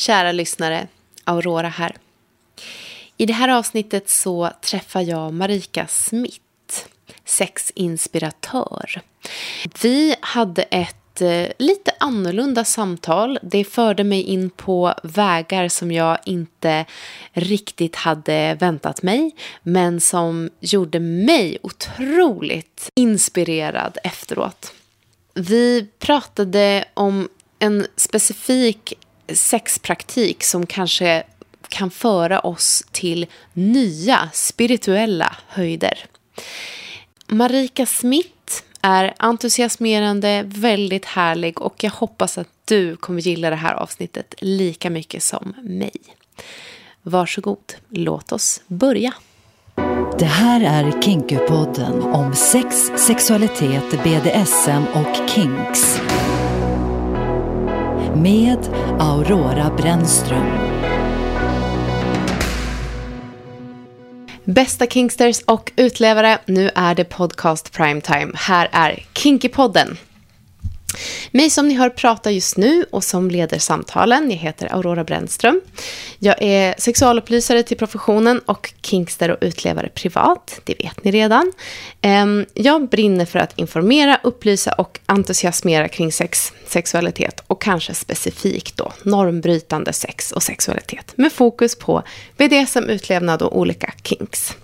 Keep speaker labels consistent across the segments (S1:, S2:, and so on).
S1: Kära lyssnare, Aurora här. I det här avsnittet så träffar jag Marika Smith, sexinspiratör. Vi hade ett eh, lite annorlunda samtal. Det förde mig in på vägar som jag inte riktigt hade väntat mig men som gjorde mig otroligt inspirerad efteråt. Vi pratade om en specifik sexpraktik som kanske kan föra oss till nya spirituella höjder. Marika Smith är entusiasmerande, väldigt härlig och jag hoppas att du kommer gilla det här avsnittet lika mycket som mig. Varsågod, låt oss börja.
S2: Det här är Kinkupodden om sex, sexualitet, BDSM och kinks med Aurora Brännström.
S1: Bästa Kingsters och utlevare, nu är det podcast primetime. Här är Kinkypodden. Mig som ni hör prata just nu och som leder samtalen, jag heter Aurora Brännström. Jag är sexualupplysare till professionen och kinkster och utlevare privat, det vet ni redan. Ehm, jag brinner för att informera, upplysa och entusiasmera kring sex, sexualitet och kanske specifikt då normbrytande sex och sexualitet med fokus på BDSM, utlevnad och olika kinks.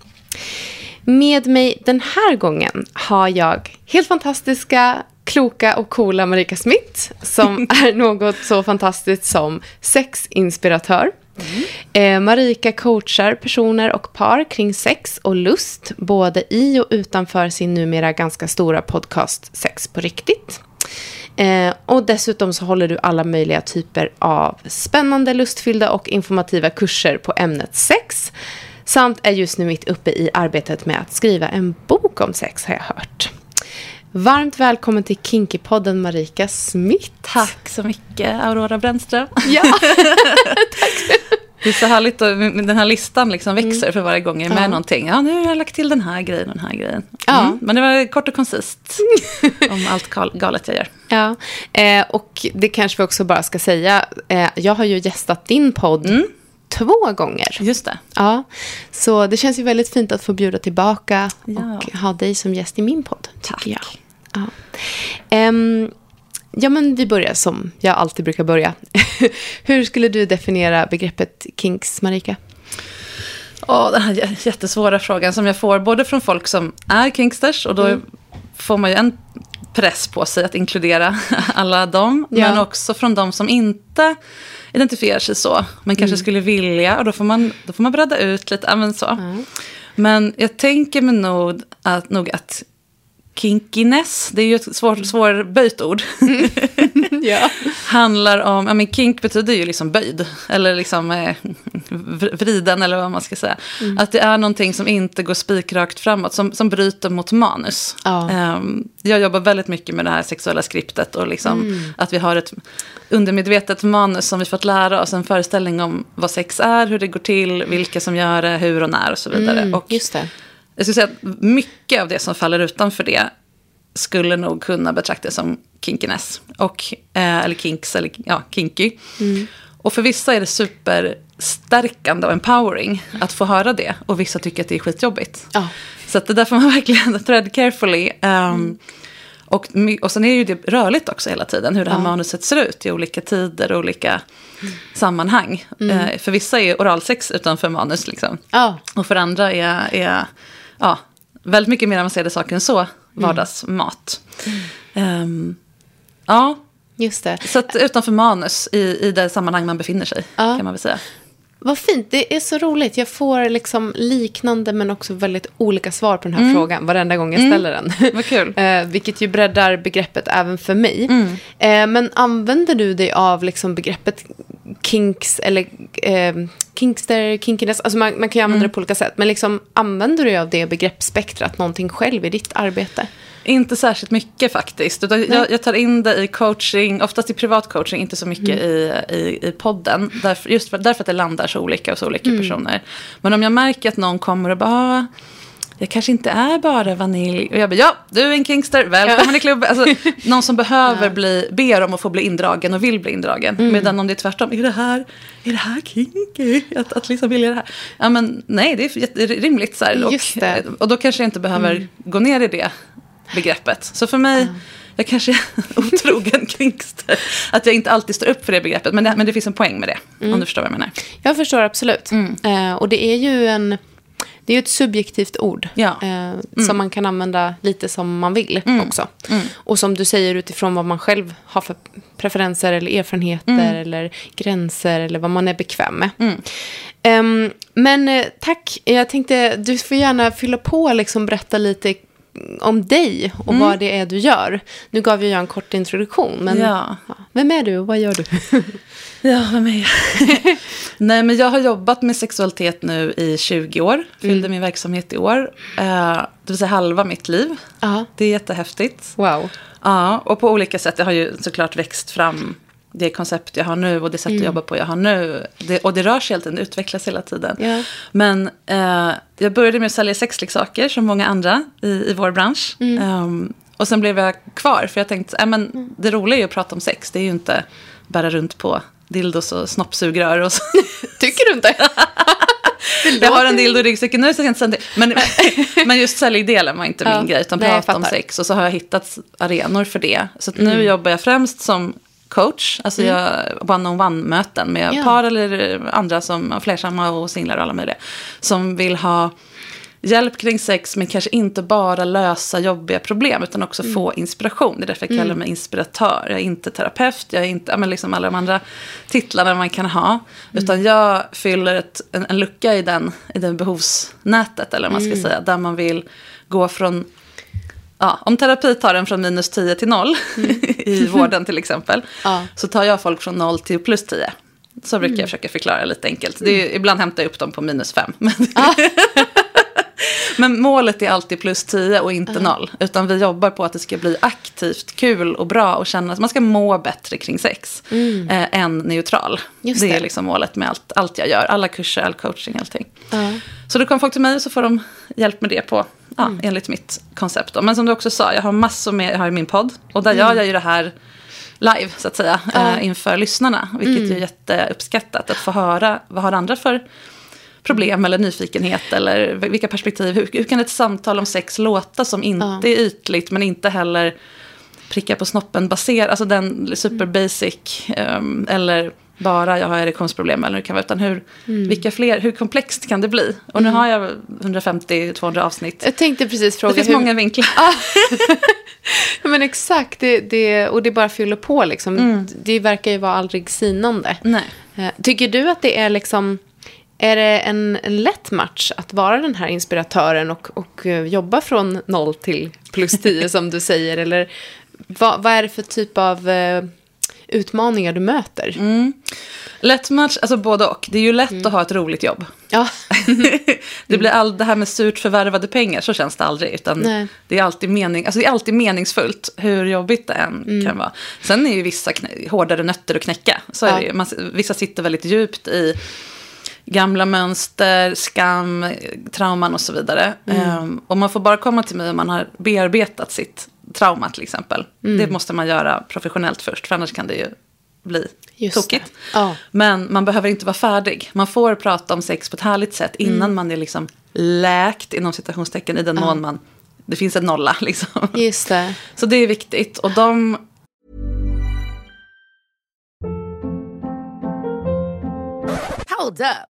S1: Med mig den här gången har jag helt fantastiska kloka och coola Marika Smith som är något så fantastiskt som sexinspiratör. Mm. Eh, Marika coachar personer och par kring sex och lust, både i och utanför sin numera ganska stora podcast Sex på riktigt. Eh, och dessutom så håller du alla möjliga typer av spännande, lustfyllda och informativa kurser på ämnet sex. Samt är just nu mitt uppe i arbetet med att skriva en bok om sex har jag hört. Varmt välkommen till Kinkypodden Marika Smith.
S3: Tack så mycket, Aurora Brännström.
S1: Ja,
S3: tack. Det är så härligt att den här listan liksom växer mm. för varje gång jag är med ja. någonting. Ja, nu har jag lagt till den här grejen och den här grejen. Ja. Mm. Men det var kort och koncist om allt galet jag gör.
S1: Ja, eh, och det kanske vi också bara ska säga. Eh, jag har ju gästat din podd mm två gånger.
S3: Just det.
S1: Ja, så det känns ju väldigt fint att få bjuda tillbaka ja. och ha dig som gäst i min podd.
S3: Tack. Jag.
S1: Ja. Um, ja, men vi börjar som jag alltid brukar börja. Hur skulle du definiera begreppet kinks, Marika?
S3: Oh, den här jättesvåra frågan som jag får både från folk som är kinksters och då mm. får man ju en press på sig att inkludera alla dem. Ja. Men också från de som inte identifierar sig så, men kanske mm. skulle vilja. Och då får man, då får man bredda ut lite. Men, så. Mm. men jag tänker mig nog att, nog att kinkiness, det är ju ett svår, svårböjt ord. Mm. ja. Handlar om, ja men kink betyder ju liksom böjd. Eller liksom eh, vriden eller vad man ska säga. Mm. Att det är någonting som inte går spikrakt framåt, som, som bryter mot manus. Ja. Um, jag jobbar väldigt mycket med det här sexuella skriptet och liksom mm. att vi har ett undermedvetet manus som vi fått lära oss en föreställning om vad sex är, hur det går till, vilka som gör det, hur och när och så vidare.
S1: Mm, och just det
S3: jag skulle säga att mycket av det som faller utanför det skulle nog kunna betraktas som kinkiness. Och, eh, eller kinks, eller ja, kinky. Mm. Och för vissa är det superstärkande och empowering att få höra det. Och vissa tycker att det är skitjobbigt. Oh. Så att det där får man verkligen tread carefully. Um, mm. och, och sen är det ju det rörligt också hela tiden, hur det här oh. manuset ser ut i olika tider och olika mm. sammanhang. Mm. Uh, för vissa är oralsex utanför manus. Liksom. Oh. Och för andra är, är ja, väldigt mycket mer avancerade saker än så. Vardagsmat. Mm. Um, ja.
S1: Just det.
S3: Så att utanför manus i, i det sammanhang man befinner sig. Ja. Kan man väl säga.
S1: Vad fint. Det är så roligt. Jag får liksom liknande men också väldigt olika svar på den här mm. frågan varenda gång jag mm. ställer den.
S3: Vad kul.
S1: eh, vilket ju breddar begreppet även för mig. Mm. Eh, men använder du dig av liksom begreppet kinks eller eh, kinkster, kinkiness? Alltså man, man kan ju använda mm. det på olika sätt. Men liksom, använder du dig av det begreppsspektrat någonting själv i ditt arbete?
S3: Inte särskilt mycket faktiskt. Jag, jag, tar in det i coaching, oftast i privat coaching, inte så mycket mm. i, i, i podden. Därför, just för, därför att det landar så olika hos olika mm. personer. Men om jag märker att någon kommer och bara, jag kanske inte är bara vanilj. Och jag bara, ja, du är en Kingster, välkommen i klubben. Alltså, någon som behöver bli, ber om att få bli indragen och vill bli indragen.
S1: Mm.
S3: Medan om det är tvärtom, är det här, är det här kinky? Att, att liksom vilja det här. Ja, men nej, det är jätterimligt. Så här. Och,
S1: det.
S3: och då kanske jag inte behöver gå ner i det begreppet. Så för mig, jag kanske är otrogen Kingster. Att jag inte alltid står upp för det begreppet. Men det, men det finns en poäng med det, om du förstår vad jag menar.
S1: Jag förstår absolut. Eh, och det är ju en... Det är ju ett subjektivt ord.
S3: Ja.
S1: Eh, Som man kan använda lite som man vill också. Och som du säger utifrån vad man själv har för preferenser eller erfarenheter eller gränser eller vad man är bekväm med. Ehm, men eh, tack. Jag tänkte, du får gärna fylla på liksom berätta lite om dig och vad det är du gör. Nu gav jag en kort introduktion, men
S3: Ja.
S1: ja, vem är du och vad gör du?
S3: Ja, vem är jag? Nej, men jag har jobbat med sexualitet nu i 20 år. Fyllde min verksamhet i år. Eh, det vill säga halva mitt liv.
S1: Ja.
S3: Det är jättehäftigt.
S1: Wow.
S3: Ja, och på olika sätt. Det har ju såklart växt fram det koncept jag har nu och det sätt att jobba på jag har nu. Det, och det rör sig hela tiden, det utvecklas hela tiden.
S1: Ja.
S3: Men eh, jag började med att sälja sexleksaker som många andra i, i vår bransch. Ehm, och sen blev jag kvar för jag tänkte, äh, men det roliga är ju att prata om sex. Det är ju inte bära runt på dildos och snoppsugrör och så.
S1: Tycker du inte?
S3: Jag har en dildo i ryggsäcken nu så jag inte. Men, men just säljdelen var inte
S1: Ja.
S3: min grej, utan
S1: Nej,
S3: prata om sex. Och så har jag hittat arenor för det. Så
S1: Mm.
S3: nu jobbar jag främst som coach, alltså jag one-on-one-möten med
S1: Ja.
S3: par eller andra som flersamma och singlar och alla möjliga. Som vill ha hjälp kring sex, men kanske inte bara lösa jobbiga problem, utan också
S1: Mm.
S3: få inspiration. Det är därför jag kallar mig inspiratör. Jag är inte terapeut, jag är inte men liksom alla de andra titlarna man kan ha.
S1: Mm.
S3: Utan jag fyller ett, en, en lucka i den, i den behovsnätet, eller vad man ska
S1: Mm.
S3: säga, där man vill gå från Ja, om terapi tar en från minus 10 till 0 i vården till exempel.
S1: Mm. Ja.
S3: Så tar jag folk från 0 till plus 10. Så brukar
S1: Mm.
S3: jag försöka förklara lite enkelt. Är, ibland hämtar jag upp dem på minus 5. Men, målet är alltid plus 10 och inte 0. Utan vi jobbar på att det ska bli aktivt, kul och bra och känna att man ska må bättre kring sex. Eh, än neutral.
S1: Mm. Just
S3: det
S1: det.
S3: är liksom målet med allt, allt jag gör. Alla kurser, all coaching, allting.
S1: Ja.
S3: Så då kommer folk till mig och så får de hjälp med det på, ja,
S1: Mm.
S3: enligt mitt koncept. Då. Men som du också sa, jag har massor med, jag har min podd. Och där
S1: Mm.
S3: gör jag ju det här live, så att säga, eh, inför lyssnarna. Vilket
S1: Mm.
S3: är jätteuppskattat, att få höra vad har andra för problem eller nyfikenhet eller vilka perspektiv. Hur, hur kan ett samtal om sex låta som inte är ytligt men inte heller pricka på snoppen baserat, alltså den super basic ehm, eller bara jag har erektionsproblem eller hur det kan vara, utan hur, vilka fler, hur komplext kan det bli? Och nu har jag 150-200 avsnitt.
S1: Jag tänkte precis fråga
S3: Det finns
S1: hur...
S3: många vinklar.
S1: Ja, men exakt, det, det, och det bara fyller på liksom.
S3: Mm.
S1: Det verkar ju vara aldrig sinande.
S3: Nej.
S1: Eh, Tycker du att det är liksom... Är det en, en lätt match att vara den här inspiratören och, och eh, jobba från noll till plus 10 som du säger? Eller vad, vad är det för typ av eh, utmaningar du möter?
S3: Mm. Lätt match, alltså både och. Det är ju lätt att ha ett roligt jobb.
S1: Ja,
S3: Det blir all, det här med surt förvärvade pengar, så känns det aldrig. Utan
S1: Nej.
S3: det, är alltid mening, alltså det är alltid meningsfullt, hur jobbigt det än
S1: Mm.
S3: kan vara. Sen är ju vissa hårdare nötter att knäcka. Så är
S1: Ja.
S3: det ju. Man, vissa sitter väldigt djupt i gamla mönster, skam, trauman och så vidare.
S1: Mm.
S3: Ehm, och man får bara komma till mig om man har bearbetat sitt trauma till exempel.
S1: Mm.
S3: Det måste man göra professionellt först, för annars kan det ju bli
S1: Just
S3: tokigt.
S1: Ja.
S3: Men man behöver inte vara färdig. Man får prata om sex på ett härligt sätt innan man är liksom läkt inom citationstecken i den mån man... Det finns en nolla liksom.
S1: just det.
S3: Så det är viktigt. Och de...
S4: Hold up.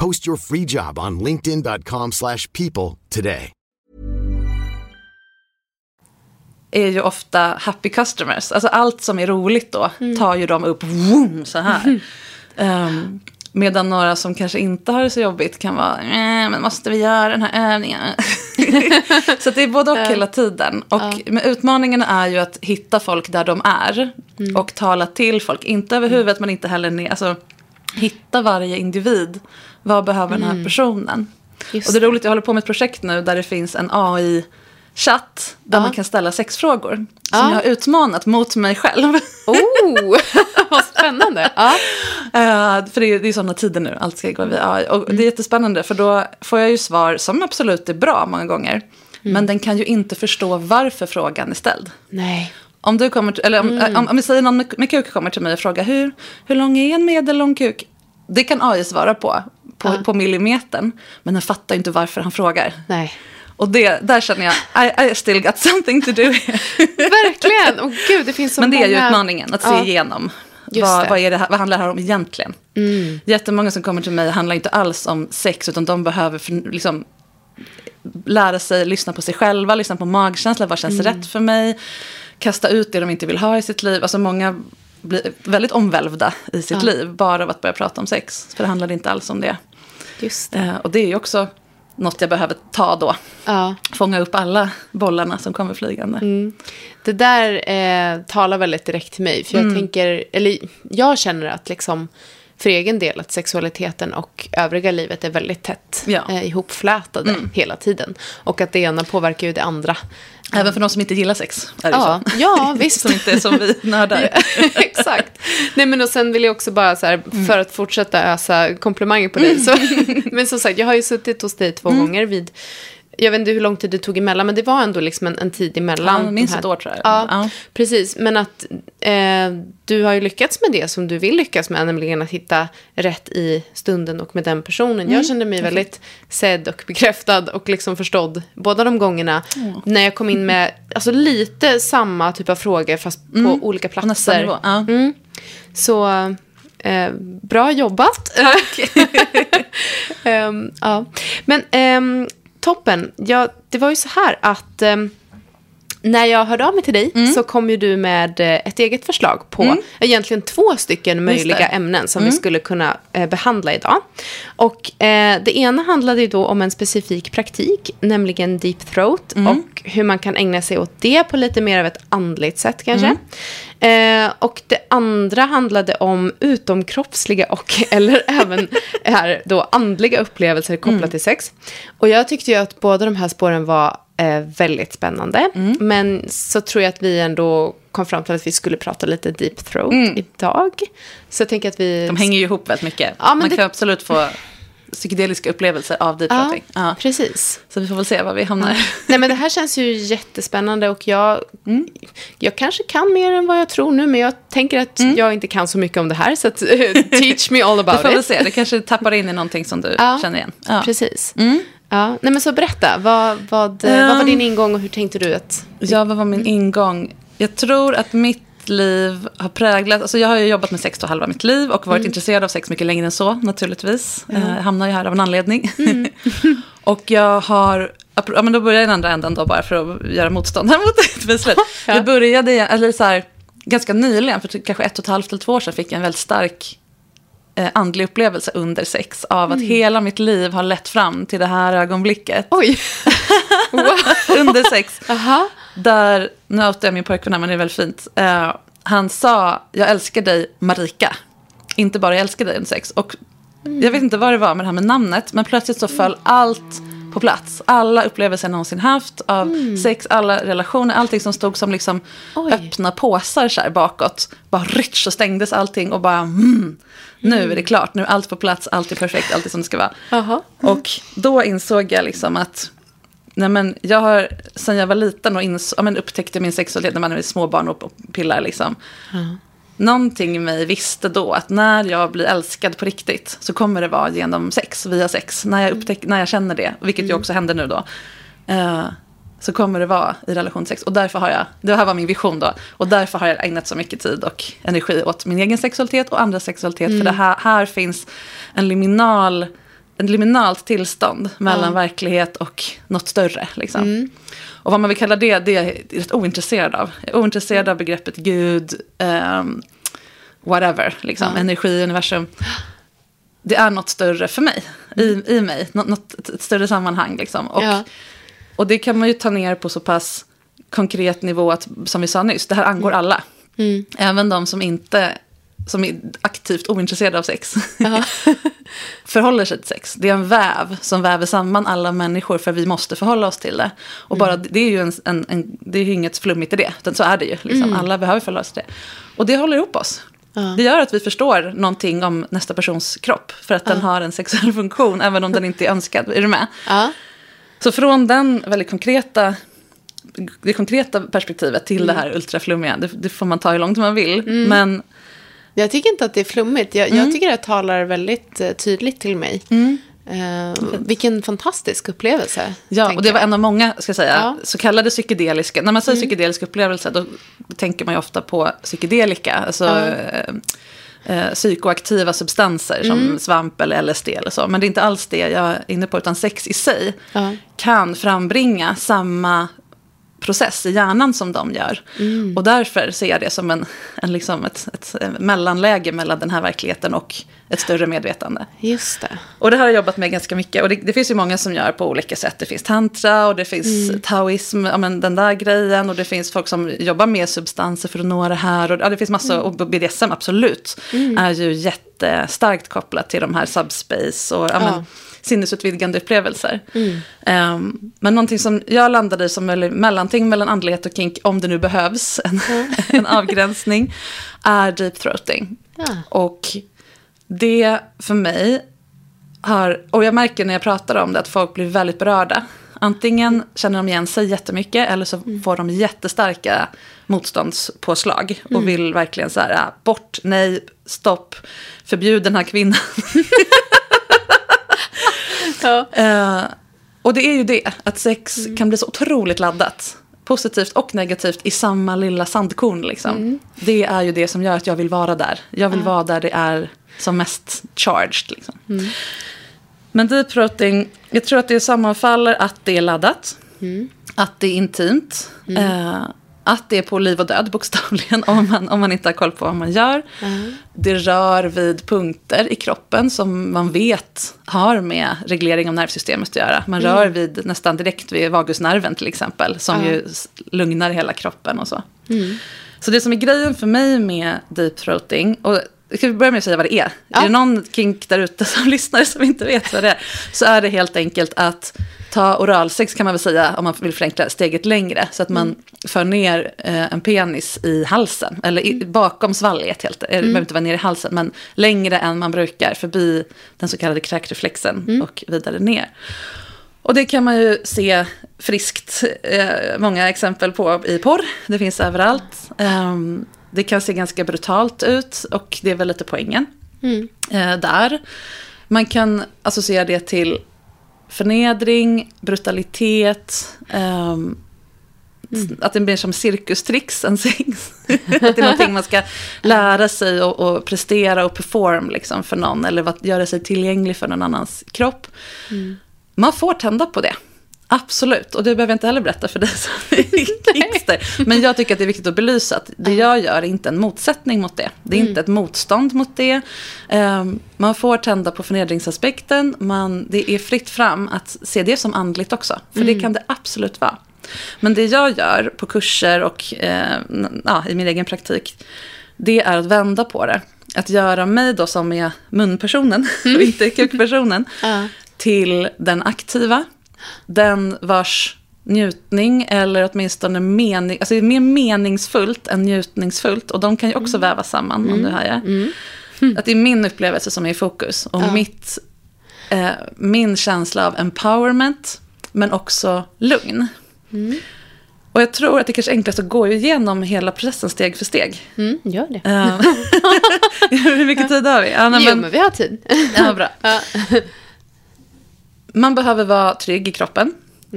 S5: Post your free job on linkedin.com/people slash people today.
S3: är ju ofta happy customers. Alltså allt som är roligt då tar ju de upp vroom, så här. Ehm, medan några som kanske inte har det så jobbigt kan vara, eh, men måste vi göra den här övningen? så det är både och hela tiden. Och men utmaningen är ju att hitta folk där de är. Och tala till folk, inte över huvudet men inte heller ner. Alltså hitta varje individ. Vad behöver den här personen?
S1: Just
S3: och det är roligt, jag håller på med ett projekt nu där det finns en AI-chatt där
S1: Ja.
S3: man kan ställa sexfrågor. Som
S1: Ja.
S3: jag har utmanat mot mig själv.
S1: Oh, vad spännande. Ja.
S3: Eh, för det är, det är sådana tider nu, allt ska gå via AI. Och det är jättespännande för då får jag ju svar som absolut är bra många gånger. Men den kan ju inte förstå varför frågan är ställd.
S1: Nej.
S3: Om, du kommer till, eller om, om, om vi säger någon med, med kuk kommer till mig och frågar hur, hur lång är en medellång kuk? Det kan AI svara på, på, på millimetern. Men den fattar ju inte varför han frågar.
S1: Nej.
S3: Och det, där känner jag, I, I still got something to do.
S1: Verkligen. Och gud, det finns så
S3: Men det är ju
S1: många...
S3: utmaningen, att se
S1: Ja.
S3: igenom.
S1: Just
S3: Vad, vad, är det här, vad handlar det här om egentligen?
S1: Mm.
S3: Jättemånga som kommer till mig handlar inte alls om sex, utan de behöver för, liksom, lära sig lyssna på sig själva, lyssna på magkänsla, vad känns
S1: Mm.
S3: rätt för mig? Kasta ut det de inte vill ha i sitt liv. Alltså många blir väldigt omvälvda i sitt liv, bara av att börja prata om sex. För det handlar inte alls om det.
S1: Just det.
S3: Eh, och det är ju också något jag behöver ta då.
S1: Ja.
S3: Fånga upp alla bollarna som kommer flygande.
S1: Mm. Det där eh, talar väldigt direkt till mig. För jag tänker, eller jag känner att liksom för egen del att sexualiteten och övriga livet är väldigt tätt
S3: Ja.
S1: eh, ihopflätade hela tiden. Och att det ena påverkar ju det andra.
S3: Även för de som inte gillar sex. Är det
S1: Ja,
S3: så.
S1: ja visst.
S3: Som inte är som vi nördar.
S1: Exakt. Nej, men och sen vill jag också bara så här, för att fortsätta ösa komplimanger på dig. Så, men som sagt, jag har ju suttit hos dig två gånger vid, jag vet inte hur lång tid det tog emellan, men det var ändå liksom en, en tid emellan.
S3: Ja, minst ett år, tror jag.
S1: Ja,
S3: Ja.
S1: precis. Men att eh, du har ju lyckats med det som du vill lyckas med, nämligen att hitta rätt i stunden och med den personen. Jag kände mig väldigt sedd och bekräftad och liksom förstådd båda de gångerna. När jag kom in med alltså, lite samma typ av frågor, fast på olika
S3: På nästa
S1: platser.
S3: nivå. Ja.
S1: Mm. Så eh, bra jobbat. Ehm, ja. Men ehm, toppen. Ja, det var ju så här att ehm, när jag hörde av mig till dig
S3: Mm.
S1: så kom ju du med eh, ett eget förslag på egentligen två stycken möjliga.
S3: Mm.
S1: ämnen som vi skulle kunna eh, behandla idag. Och eh, det ena handlade ju då om en specifik praktik, nämligen deep throat
S3: Mm.
S1: och hur man kan ägna sig åt det på lite mer av ett andligt sätt kanske.
S3: Mm.
S1: Eh, och det andra handlade om utomkroppsliga och eller även här då andliga upplevelser kopplat
S3: Mm.
S1: till sex. Och jag tyckte ju att båda de här spåren var eh, väldigt spännande.
S3: Mm.
S1: Men så tror jag att vi ändå kom fram till att vi skulle prata lite deep throat idag. Så jag tänker att vi...
S3: Mm. De hänger ju ihop väldigt mycket.
S1: Ja, men
S3: Man
S1: det-
S3: kan absolut få psykedeliska upplevelser av deep
S1: Ja,
S3: throating. Ja.
S1: precis.
S3: Så vi får väl se var vi hamnar.
S1: Nej, men det här känns ju jättespännande och jag,
S3: Mm.
S1: jag kanske kan mer än vad jag tror nu, men jag tänker att jag inte kan så mycket om det här, så att, eh, teach me all
S3: Vi
S1: about
S3: får väl
S1: it.
S3: se, det kanske tappar in i någonting som du
S1: Ja,
S3: känner igen. Ja.
S1: Precis. Ja. Nej, men så berätta, vad, vad, eh, vad var
S3: Um,
S1: din ingång och hur tänkte du att...
S3: Ja, vad var min ingång? Jag tror att mitt liv har präglat... Alltså jag har ju jobbat med sex då halva mitt liv och varit intresserad av sex mycket längre än så, naturligtvis. Jag hamnar ju här av en anledning. och jag har... Ja, men då börjar jag i den andra änden då bara för att göra motstånd här mot ett beslut. Jag började, eller så här, ganska nyligen, för typ kanske ett och ett halvt eller två år sedan, fick jag en väldigt stark eh, andlig upplevelse under sex. Av att hela mitt liv har lett fram till det här ögonblicket.
S1: Oj!
S3: under sex.
S1: Aha.
S3: Där, nu outar jag min pojkvän här, men det är väldigt fint. Eh, han sa, jag älskar dig Marika. Inte bara jag älskar dig under sex. Och jag vet inte vad det var med det här med namnet, men plötsligt så föll allt på plats. Alla upplevelser jag någonsin haft av sex, alla relationer, allting som stod som liksom
S1: Oj.
S3: öppna påsar så här bakåt. Bara rytsch så stängdes allting och bara mm, nu är det klart, nu är allt på plats, allt är perfekt, allt är som det ska vara.
S1: Jaha.
S3: Och då insåg jag liksom att nej men jag har, sen jag var liten och ins- ja, men upptäckte min sexualitet när man är småbarn och, och pillar. Liksom. Någonting i mig visste då att när jag blir älskad på riktigt så kommer det vara genom sex, via sex. När jag, upptäck, när jag känner det, vilket ju också händer nu då. eh, så kommer det vara i relation till sex. Och därför har jag, det här var min vision då. Och därför har jag ägnat så mycket tid och energi åt min egen sexualitet och andras sexualitet. För det här, här finns en liminal, en liminalt tillstånd mellan verklighet och något större. Liksom. Och vad man vill kalla det, det är jag rätt ointresserad av. Jag är ointresserad av begreppet Gud, ehm, whatever, liksom, energi, universum. Det är något större för mig, i, i mig, något, något, ett- ett större sammanhang. Liksom. Och,
S1: Ja.
S3: och det kan man ju ta ner på så pass konkret nivå att, som vi sa nyss, det här angår alla. Även de som inte som är aktivt ointresserade av sex. förhåller sig till sex. Det är en väv som väver samman alla människor för vi måste förhålla oss till det. Och bara, det är ju en, en, en, det är inget flummigt i det, utan så är det ju. Liksom. Alla behöver förhålla sig till det. Och det håller ihop oss. Det gör att vi förstår någonting om nästa persons kropp. För att den har en sexuell funktion, även om den inte är önskad. Är du med?
S1: Ja.
S3: Så från den väldigt konkreta, det konkreta perspektivet till det här ultraflummiga, det, det får man ta hur långt man vill. Men
S1: Jag tycker inte att det är flummigt. Jag,
S3: Mm.
S1: jag tycker det talar väldigt eh, tydligt till mig. Eh, vilken fantastisk upplevelse.
S3: Ja, och det var en av många, ska jag säga,
S1: Ja.
S3: så kallade psykedeliska. När man säger psykedelisk upplevelse, då tänker man ju ofta på psykedelika. Alltså eh, eh, psykoaktiva substanser som svamp eller LSD eller så. Men det är inte alls det jag är inne på, utan sex i sig
S1: Ja.
S3: kan frambringa samma process i hjärnan som de gör. Och därför ser jag det som en, en liksom ett, ett mellanläge mellan den här verkligheten och ett större medvetande.
S1: Just det.
S3: Och det här har jag jobbat med ganska mycket. Och det, det finns ju många som gör på olika sätt. Det finns tantra och det finns taoism, ja, men den där grejen. Och det finns folk som jobbar med substanser för att nå det här. Och, ja, det finns massor, och BDSM absolut är ju jättestarkt kopplat till de här subspace och ja, men, sinnesutvidgande upplevelser. Ehm, men någonting som jag landade i som mellanting mellan andlighet och kink, om det nu behövs en, en avgränsning, är deep throating.
S1: Ja.
S3: Och det för mig har, och jag märker när jag pratar om det att folk blir väldigt berörda. Antingen känner de igen sig jättemycket eller så får de jättestarka motståndspåslag. Och vill verkligen så här, ah, bort, nej, stopp, förbjud den här kvinnan.
S1: Ja.
S3: Eh, och det är ju det, att sex kan bli så otroligt laddat. Positivt och negativt i samma lilla sandkorn. Liksom. Det är ju det som gör att jag vill vara där. Jag vill vara där det är som mest charged. Liksom. Men deep throating, jag tror att det sammanfaller att det är laddat. Att det är intimt. Eh, att det är på liv och död bokstavligen om man, om man inte har koll på vad man gör. Det rör vid punkter i kroppen som man vet har med reglering av nervsystemet att göra. Man rör vid nästan direkt vid vagusnerven till exempel. Som ju lugnar hela kroppen och så. Så det som är grejen för mig med deep throating. Och ska vi börja med att säga vad det är?
S1: Ja.
S3: Är det någon kink där ute som lyssnar som inte vet vad det är? Så är det helt enkelt att ta oralsex kan man väl säga, om man vill förenkla steget längre. Så att man för ner eh, en penis i halsen, eller i, bakom svalget helt. Det behöver inte vara ner i halsen, men längre än man brukar, förbi den så kallade kräkreflexen och vidare ner. Och det kan man ju se friskt eh, många exempel på i porr. Det finns överallt. Ehm, det kan se ganska brutalt ut och det är väl lite poängen eh, där. Man kan associera det till förnedring, brutalitet, ehm, att det blir som cirkustricks än sex. att det är någonting man ska lära sig och, och prestera och perform liksom för någon. Eller vad- göra sig tillgänglig för någon annans kropp. Man får tända på det. Absolut, och det behöver jag inte heller berätta för dig som är kinkster. Men jag tycker att det är viktigt att belysa att det jag gör är inte en motsättning mot det. Det är inte ett motstånd mot det. Ehm, man får tända på förnedringsaspekten. Man, det är fritt fram att se det som andligt också. För det kan det absolut vara. Men det jag gör på kurser och eh, ja, i min egen praktik, det är att vända på det. Att göra mig då som är munpersonen och inte kukpersonen
S1: Ja.
S3: till den aktiva. Den vars njutning eller åtminstone mening, alltså det är mer meningsfullt än njutningsfullt. Och de kan ju också
S1: Mm.
S3: vävas samman om du hajar. Att det är min upplevelse som är i fokus. Och mitt, eh, min känsla av empowerment, men också lugn.
S1: Mm.
S3: Och jag tror att det kanske är enklast att gå igenom hela processen steg för steg.
S1: Mm, gör det.
S3: Eh, Hur mycket tid har vi? Ja, nej,
S1: jo,
S3: men-
S1: men vi har tid.
S3: Ja, bra. Man behöver vara trygg i kroppen.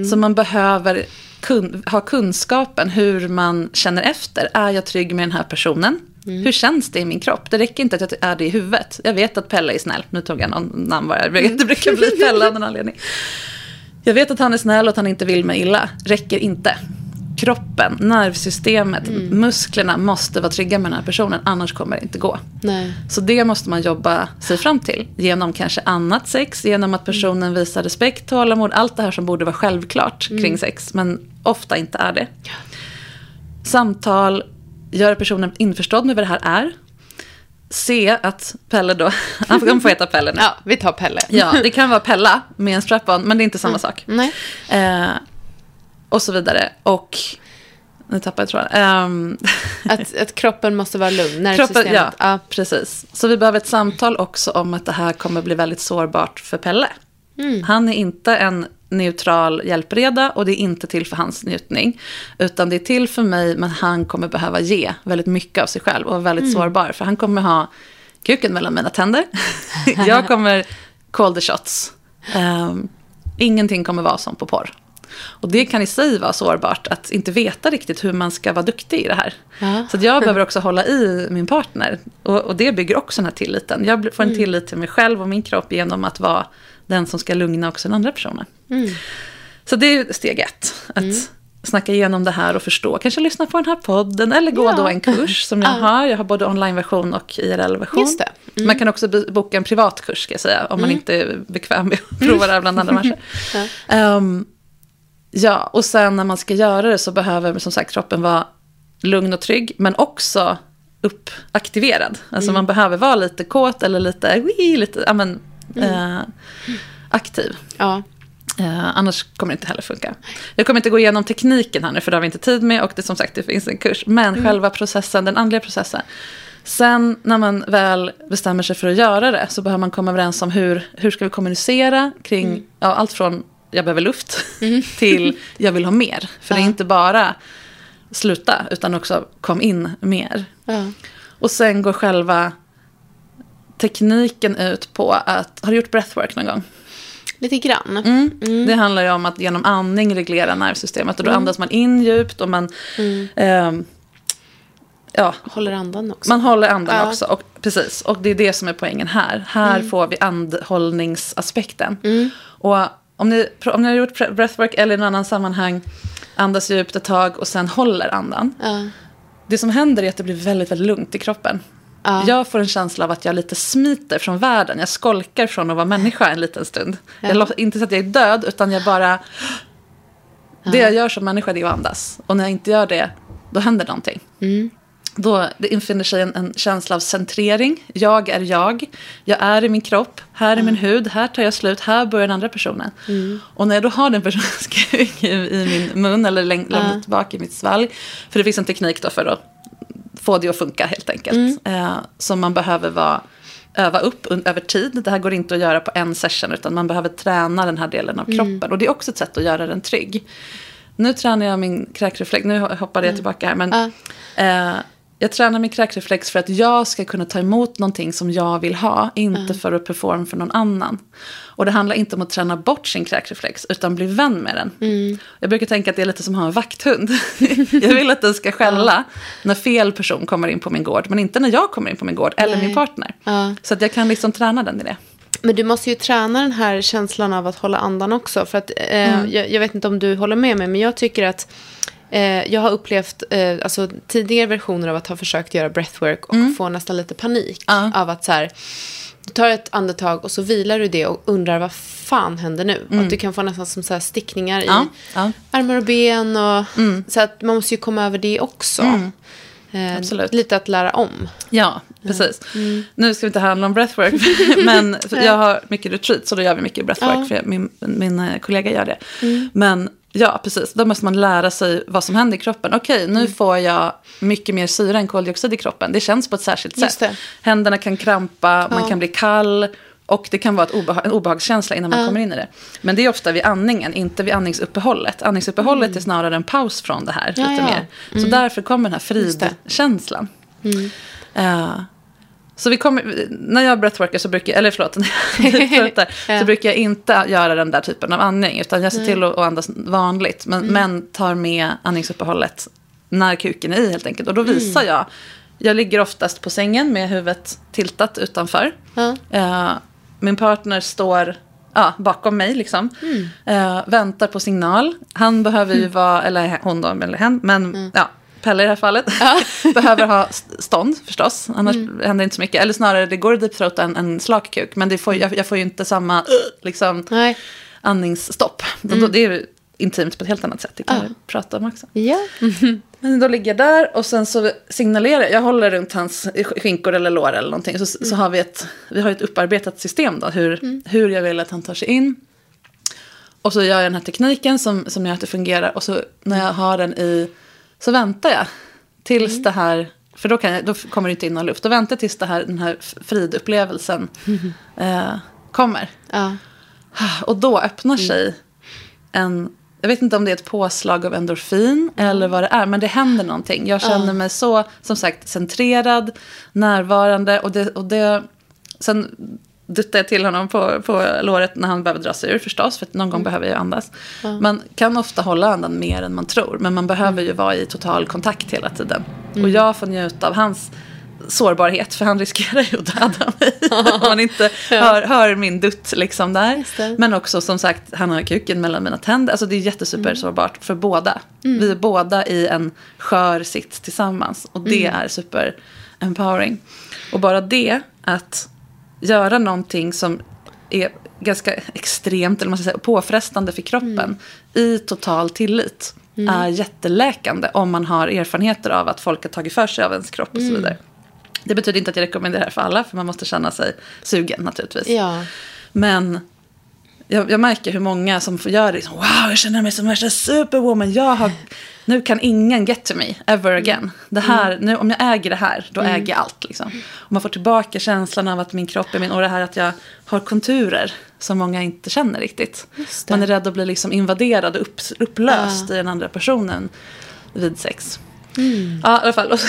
S3: Så man behöver kun, ha kunskapen hur man känner efter. Är jag trygg med den här personen? Hur känns det i min kropp? Det räcker inte att jag är det i huvudet. Jag vet att Pelle är snäll. Nu tog jag någon namn bara. Det brukar bli Pelle av någon anledning. Jag vet att han är snäll och att han inte vill mig illa. Räcker inte. Kroppen, nervsystemet, musklerna måste vara trygga med den här personen. Annars kommer det inte gå.
S1: Nej.
S3: Så det måste man jobba sig fram till. Genom kanske annat sex, genom att personen visar respekt, tålamod. Allt det här som borde vara självklart kring sex, men ofta inte är det. Samtal, göra personen införstådd med vad det här är. Se att Pelle då, han får- heta Pelle nu.
S1: Ja, vi tar Pelle.
S3: Ja, det kan vara Pella med en strap-on, men det är inte samma sak.
S1: Nej.
S3: Eh, och så vidare. Och, nu tappade jag tråden. Ehm,
S1: Att, att kroppen måste vara lugn.
S3: Kroppen,
S1: Nervsystemet.
S3: ja,
S1: ja.
S3: precis. Så vi behöver ett samtal också om att det här kommer bli väldigt sårbart för Pelle.
S1: Mm.
S3: Han är inte en neutral hjälpreda och det är inte till för hans njutning. Utan det är till för mig, men han kommer behöva ge väldigt mycket av sig själv och vara väldigt
S1: Mm.
S3: sårbar. För han kommer ha kuken mellan mina tänder. Jag kommer call the shots. Ehm, ingenting kommer vara som på porr. Och det kan i sig vara sårbart att inte veta riktigt hur man ska vara duktig i det här.
S1: Ja.
S3: Så jag behöver också hålla i min partner. Och, och det bygger också den här tilliten. Jag får en tillit till mig själv och min kropp genom att vara den som ska lugna också den andra personen. Så det är steg ett. Att snacka igenom det här och förstå. Kanske lyssna på den här podden eller gå
S1: Ja.
S3: då en kurs som jag har. Jag har både onlineversion och IRL-version.
S1: Det.
S3: Man kan också bo- boka en privat kurs ska jag säga. Om man inte är bekväm med att prova det här bland andra människor. Ehm, ja, och sen när man ska göra det så behöver som sagt kroppen vara lugn och trygg. Men också uppaktiverad. Alltså man behöver vara lite kåt eller lite, wii, lite ja, men, eh, aktiv.
S1: Ja.
S3: Eh, annars kommer det inte heller funka. Jag kommer inte gå igenom tekniken här nu, för det har vi inte tid med. Och det som sagt, det finns en kurs. Men själva processen, den andliga processen. Sen när man väl bestämmer sig för att göra det, så behöver man komma överens om hur, hur ska vi kommunicera kring ja, allt från jag behöver luft till jag vill ha mer. För det är inte bara sluta, utan också kom in mer.
S1: Ja.
S3: Och sen går själva tekniken ut på att, har du gjort breathwork någon gång?
S1: Lite grann.
S3: Mm. Det handlar ju om att genom andning reglera nervsystemet. Och då andas man in djupt och man, ehm, ja,
S1: Håller andan också.
S3: man håller andan
S1: Ja.
S3: också. Och, precis, och det är det som är poängen här. Här får vi andhållningsaspekten. Och om ni, om ni har gjort breathwork eller i någon annan sammanhang, andas djupt ett tag och sen håller andan.
S1: Ja.
S3: Det som händer är att det blir väldigt, väldigt lugnt i kroppen.
S1: Ja.
S3: Jag får en känsla av att jag lite smiter från världen. Jag skolkar från att vara människa en liten stund. Jag lå- inte så att jag är död, utan jag bara... Det jag gör som människa det är att andas. Och när jag inte gör det, då händer någonting. Då det infinner sig en, en känsla av centrering. Jag är jag. Jag är i min kropp. Här är min hud. Här tar jag slut. Här börjar den andra personen. Och när jag då har den personens kuk i, i min mun eller läng, längst bak i mitt svalg. För det finns en teknik då för att få det att funka helt enkelt. Eh, som man behöver vara, öva upp över tid. Det här går inte att göra på en session utan man behöver träna den här delen av kroppen. Och det är också ett sätt att göra den trygg. Nu tränar jag min kräkreflex, nu hoppade jag tillbaka här. Men, eh, jag tränar min kräkreflex för att jag ska kunna ta emot någonting som jag vill ha. Inte för att performa för någon annan. Och det handlar inte om att träna bort sin kräkreflex, utan bli vän med den. Jag brukar tänka att det är lite som att ha en vakthund. jag vill att den ska skälla när fel person kommer in på min gård, men inte när jag kommer in på min gård, eller min partner.
S1: Ja.
S3: Så att jag kan liksom träna den i det.
S1: Men du måste ju träna den här känslan av att hålla andan också. För att, eh,
S3: Mm.
S1: jag, jag vet inte om du håller med mig, men jag tycker att eh, jag har upplevt eh, alltså, tidigare versioner av att ha försökt göra breathwork och få nästan lite panik.
S3: Mm. Ja.
S1: Av att så här, du tar ett andetag och så vilar du det och undrar vad fan händer nu? Att du kan få nästan som så stickningar
S3: Mm.
S1: I armar och ben. Och, Så att man måste ju komma över det också. Eh,
S3: Absolut.
S1: Lite att lära om.
S3: Ja, precis. Nu ska vi inte handla om breathwork, men jag har mycket retreat, så då gör vi mycket breathwork,
S1: Ja.
S3: för jag, min, min eh, kollega gör det. Men ja, precis, då måste man lära sig vad som händer i kroppen. Okej, nu får jag mycket mer syre än koldioxid i kroppen. Det känns på ett särskilt
S1: Just
S3: sätt.
S1: det.
S3: Händerna kan krampa, man
S1: Ja.
S3: kan bli kall. Och det kan vara obeha- en obehagskänsla innan man kommer in i det. Men det är ofta vid andningen, inte vid andningsuppehållet. Andningsuppehållet är snarare en paus från det här.
S1: Ja,
S3: lite mer. Så därför kommer den här
S1: Just det.
S3: fridkänslan. Så vi kommer, när jag breathworkar så brukar, eller förlåt,
S1: Ja.
S3: så brukar jag inte göra den där typen av andning. Utan jag ser till att, att andas vanligt. Men,
S1: Mm.
S3: men tar med andningsuppehållet när kuken är i helt enkelt. Och då
S1: Mm.
S3: visar jag, jag ligger oftast på sängen med huvudet tiltat utanför. Eh, min partner står ja, bakom mig, liksom.
S1: Mm.
S3: Eh, väntar på signal. Han behöver ju vara, eller hon då, eller hen, men
S1: Mm.
S3: ja, Pelle i det här fallet. behöver ha st- stånd förstås, annars
S1: Mm.
S3: händer inte så mycket. Eller snarare, det går att deepthroata en, en slak kuk, men det får, jag, jag får ju inte samma liksom,
S1: Nej.
S3: andningsstopp. Då- Det är ju intimt på ett helt annat sätt, det kan
S1: Mm. Ja.
S3: vi prata om också.
S1: Ja.
S3: Men då ligger jag där och sen så signalerar jag, jag håller runt hans skinkor eller lår eller någonting. Så, så har vi ett, vi har ett upparbetat system då, hur, hur jag vill att han tar sig in. Och så gör jag den här tekniken som, som gör att det fungerar. Och så när jag har den i, så väntar jag tills det här, för då, jag, då kommer det inte in någon luft. Då väntar jag tills det här, den här fridupplevelsen eh, kommer.
S1: Ja.
S3: Och då öppnar sig en... Jag vet inte om det är ett påslag av endorfin eller vad det är, men det händer någonting. Jag känner mig så, som sagt, centrerad, närvarande och det... Och det sen duttar jag till honom på, på låret när han behöver dra sig ur förstås, för att någon gång behöver jag andas. Man kan ofta hålla andan mer än man tror, men man behöver ju vara i total kontakt hela tiden. Och jag får njuta av hans sårbarhet, för han riskerar ju att döda mig om man inte hör, hör min dutt liksom där. Men också som sagt, han har kuken mellan mina tänder. Alltså det är jättesuper sårbart för båda. Vi är båda i en skör sitt tillsammans. Och det är super empowering. Och bara det, att göra någonting som är ganska extremt, eller man ska säga, påfrestande för kroppen, i total tillit, är jätteläkande om man har erfarenheter av att folk har tagit för sig av ens kropp och så vidare. Det betyder inte att jag rekommenderar det här för alla, för man måste känna sig sugen naturligtvis.
S1: Ja.
S3: Men jag, jag märker hur många som får göra det. Liksom, wow, jag känner mig som värsta superwoman. Jag har, nu kan ingen get to me ever again. Det här, nu, om jag äger det här, då äger jag allt. Liksom. Och man får tillbaka känslan av att min kropp är min. Och det här att jag har konturer som många inte känner riktigt. Man är rädd att bli liksom invaderad och upp, upplöst i den andra personen vid sex. Ja, i alla fall. Och så,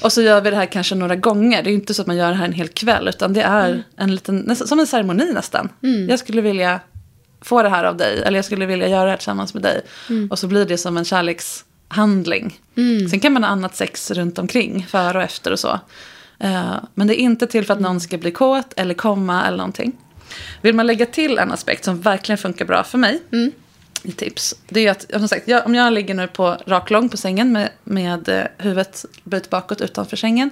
S3: och så gör vi det här kanske några gånger. Det är ju inte så att man gör det här en hel kväll. Utan det är en liten, nästan, som en ceremoni nästan. Jag skulle vilja få det här av dig. Eller jag skulle vilja göra det här tillsammans med dig. Och så blir det som en kärlekshandling. Sen kan man ha annat sex runt omkring. Före och efter och så. Eh, men det är inte till för att någon ska bli kåt eller komma eller någonting. Vill man lägga till en aspekt som verkligen funkar bra för mig tips. Det är att, som sagt, jag, om jag ligger nu på rak lång på sängen med, med eh, huvudet böjt bakåt utanför sängen.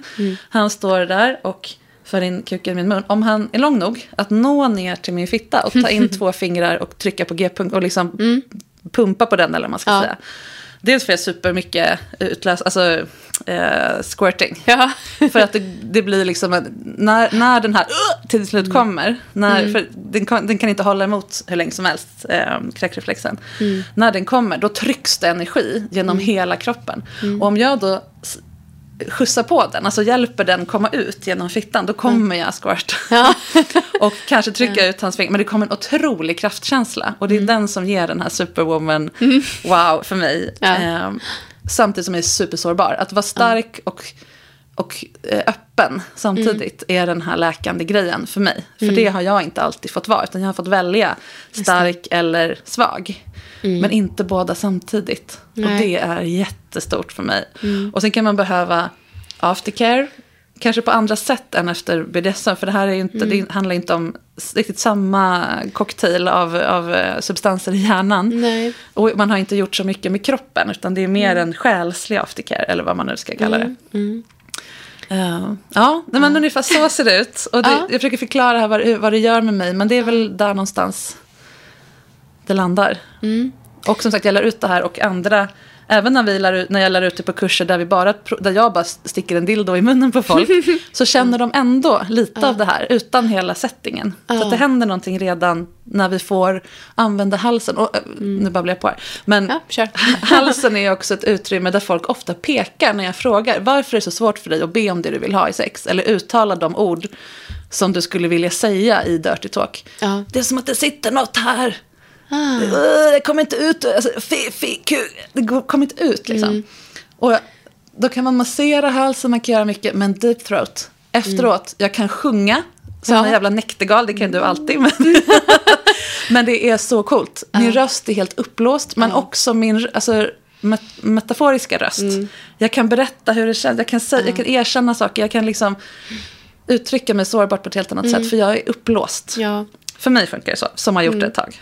S3: Han står där och för in kuken i min mun. Om han är lång nog att nå ner till min fitta och ta in två fingrar och trycka på g-punkt och liksom pumpa på den eller vad man ska
S1: Ja.
S3: säga. Dels får jag supermycket utlös, alltså eh, squirting.
S1: Ja.
S3: För att det, det blir liksom, en, när, när den här "Ugh!" till slut kommer, när, för den kan, den kan inte hålla emot hur länge som helst, eh, kräkreflexen. När den kommer, då trycks det energi genom hela kroppen. Och om jag då skjutsar på den, alltså hjälper den komma ut genom fittan, då kommer jag squirt. och kanske trycka ut hans finger, men det kommer en otrolig kraftkänsla. Och det är den som ger den här superwoman wow för mig.
S1: Ja.
S3: Eh, samtidigt som jag är supersårbar. Att vara stark och, och eh, öppen samtidigt är den här läkande grejen för mig. För det har jag inte alltid fått vara, utan jag har fått välja stark eller svag. Men inte båda samtidigt. Och
S1: Nej.
S3: det är jättestort för mig. Och sen kan man behöva aftercare. Kanske på andra sätt än efter BDSM. För det här är inte, det handlar inte om riktigt samma cocktail av, av eh, substanser i hjärnan.
S1: Nej.
S3: Och man har inte gjort så mycket med kroppen. Utan det är mer en själslig aftercare. Eller vad man nu ska kalla det. Eh, ja, nej, men ungefär så ser det ut. Och det,
S1: Ja.
S3: Jag försöker förklara här vad, vad det gör med mig. Men det är väl där någonstans det landar. Och som sagt, jag lär ut det här och andra Även när, vi lär, när jag lär ut det på kurser där, vi bara, där jag bara sticker en dildo i munnen på folk. så känner de ändå lite av det här utan hela settingen. Så att det händer någonting redan när vi får använda halsen. Och, äh, Nu babblar jag på här. Men
S1: Ja,
S3: halsen är också ett utrymme där folk ofta pekar när jag frågar varför är det så svårt för dig att be om det du vill ha i sex. Eller uttala de ord som du skulle vilja säga i Dirty Talk.
S1: Ja.
S3: Det är som att det sitter något här. Uh, Det kommer inte ut. Alltså, fi, fi, ku, det kommer inte ut liksom. Och då kan man massera halsen, man kan göra mycket. Men deep throat, efteråt, jag kan sjunga. Som
S1: Ja.
S3: en jävla näktergal, det kan du alltid. Men, men det är så coolt. Min röst är helt uppblåst, men också min alltså, met- metaforiska röst. Jag kan berätta hur det känns, jag kan, säga, jag kan erkänna saker, jag kan liksom uttrycka mig sårbart på ett helt annat sätt. För jag är uppblåst.
S1: Ja.
S3: För mig funkar det så, som har gjort det ett tag.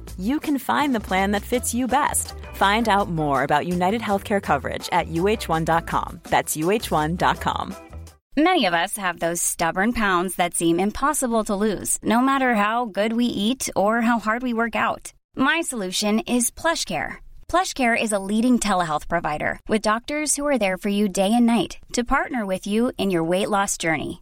S6: you can find the plan that fits you best. Find out more about United Healthcare coverage at uh1.com. That's uh1.com.
S7: Many of us have those stubborn pounds that seem impossible to lose, no matter how good we eat or how hard we work out. My solution is PlushCare. PlushCare is a leading telehealth provider with doctors who are there for you day and night to partner with you in your weight loss journey.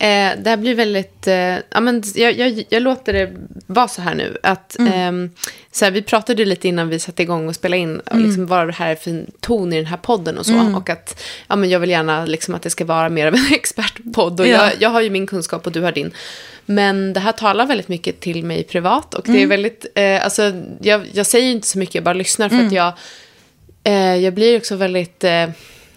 S1: Eh, det här blir väldigt... Eh, ja, men jag, jag, jag låter det vara så här nu. Att, ehm, så här, vi pratade lite innan vi satte igång och spelade in. och Liksom, vad det här är för ton i den här podden och så. Och att ja, men jag vill gärna liksom, att det ska vara mer av en expertpodd. Och
S3: Ja.
S1: jag, jag har ju min kunskap och du har din. Men det här talar väldigt mycket till mig privat. Och det är väldigt... Eh, alltså, jag, jag säger inte så mycket, jag bara lyssnar. För att jag, eh, jag blir också väldigt... Eh,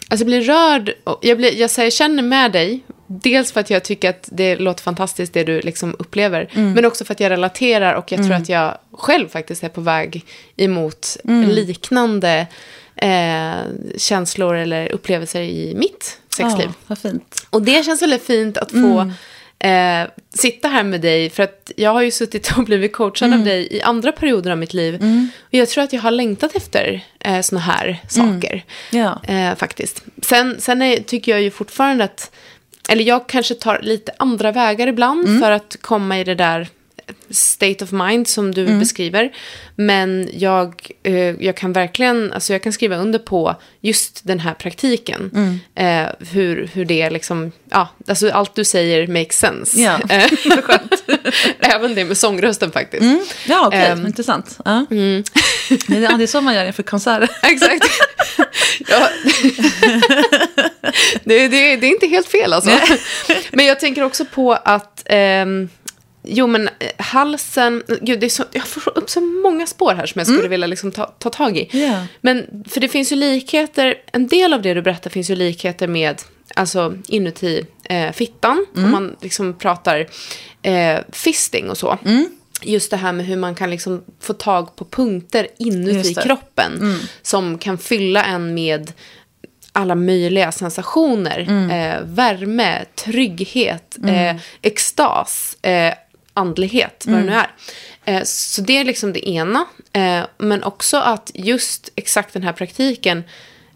S1: Alltså jag blir rörd, och jag, blir, jag säger, känner med dig. Dels för att jag tycker att det låter fantastiskt det du liksom upplever. Men också för att jag relaterar och jag tror att jag själv faktiskt är på väg emot liknande eh, känslor eller upplevelser i mitt sexliv.
S3: Fint.
S1: Och det känns väldigt fint att få eh, sitta här med dig. För att jag har ju suttit och blivit coachad av dig i andra perioder av mitt liv. Och jag tror att jag har längtat efter eh, såna här saker.
S3: Ja.
S1: Eh, faktiskt. Sen, sen är, tycker jag ju fortfarande att... Eller jag kanske tar lite andra vägar ibland för att komma i det där state of mind som du beskriver. Men jag, eh, jag kan verkligen, alltså jag kan skriva under på just den här praktiken. Eh, hur, hur det liksom, ja, alltså allt du säger makes sense.
S3: Ja,
S1: Eh, Även det med sångrösten faktiskt.
S3: Ja, okej.
S1: Ehm.
S3: Intressant. Ja. Det, är, ja, det är så man gör inför konserter.
S1: Exakt. ja. det, det, det är inte helt fel alltså. men jag tänker också på att... ehm, Jo, men eh, halsen... Gud, det är så, jag får upp så många spår här som jag skulle vilja liksom ta, ta tag i.
S3: Ja.
S1: Men för det finns ju likheter... En del av det du berättar finns ju likheter med alltså, inuti eh, fittan. Om man liksom pratar eh, fisting och så. Just det här med hur man kan liksom få tag på punkter inuti kroppen. Som kan fylla en med alla möjliga sensationer. Eh, värme, trygghet, eh, extas, eh, andlighet, vad det nu är. Eh, så det är liksom det ena. Eh, men också att just exakt den här praktiken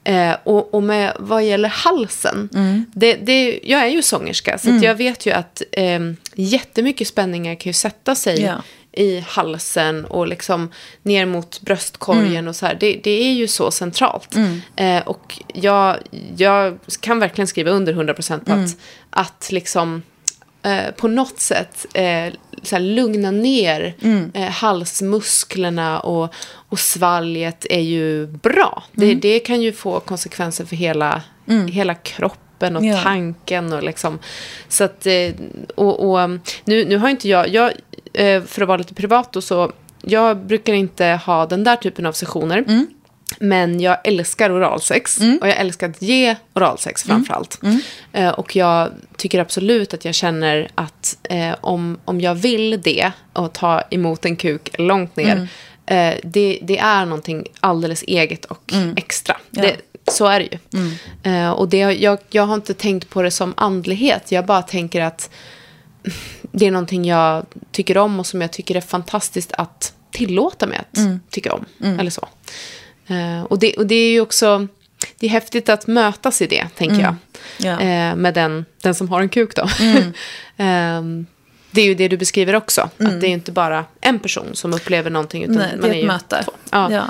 S1: Eh, och, och med vad gäller halsen. Det, det, jag är ju sångerska, så att jag vet ju att eh, jättemycket spänningar kan ju sätta sig
S3: Ja.
S1: i halsen och liksom ner mot bröstkorgen och så här. Det, det är ju så centralt. Eh, och jag, jag kan verkligen skriva under 100% på att, att liksom eh, på något sätt eh, så lugna ner eh, halsmusklerna och, och svalget är ju bra. Det, det kan ju få konsekvenser för hela, hela kroppen och
S3: Ja.
S1: tanken. Och liksom, så att, eh, och, och, nu, nu har inte jag, jag, eh, för att vara lite privat och så, jag brukar inte ha den där typen av sessioner. Men jag älskar oralsex och jag älskar att ge oralsex framförallt. Eh, och jag tycker absolut att jag känner att eh, om, om jag vill det och ta emot en kuk långt ner, eh, det, det är någonting alldeles eget och extra. Det, så är det ju. Eh, och det, jag, jag har inte tänkt på det som andlighet, jag bara tänker att det är någonting jag tycker om och som jag tycker är fantastiskt att tillåta mig att tycka om. Eller så. Eh, och, det, och det är ju också, det är häftigt att mötas i det, tänker jag.
S3: Ja.
S1: Eh, med den, den som har en kuk då. Ehm, det är ju det du beskriver också. Att det är inte bara en person som upplever någonting. Utan
S3: Nej, det
S1: man
S3: är ett
S1: ju
S3: möte.
S1: Ja.
S3: Ja.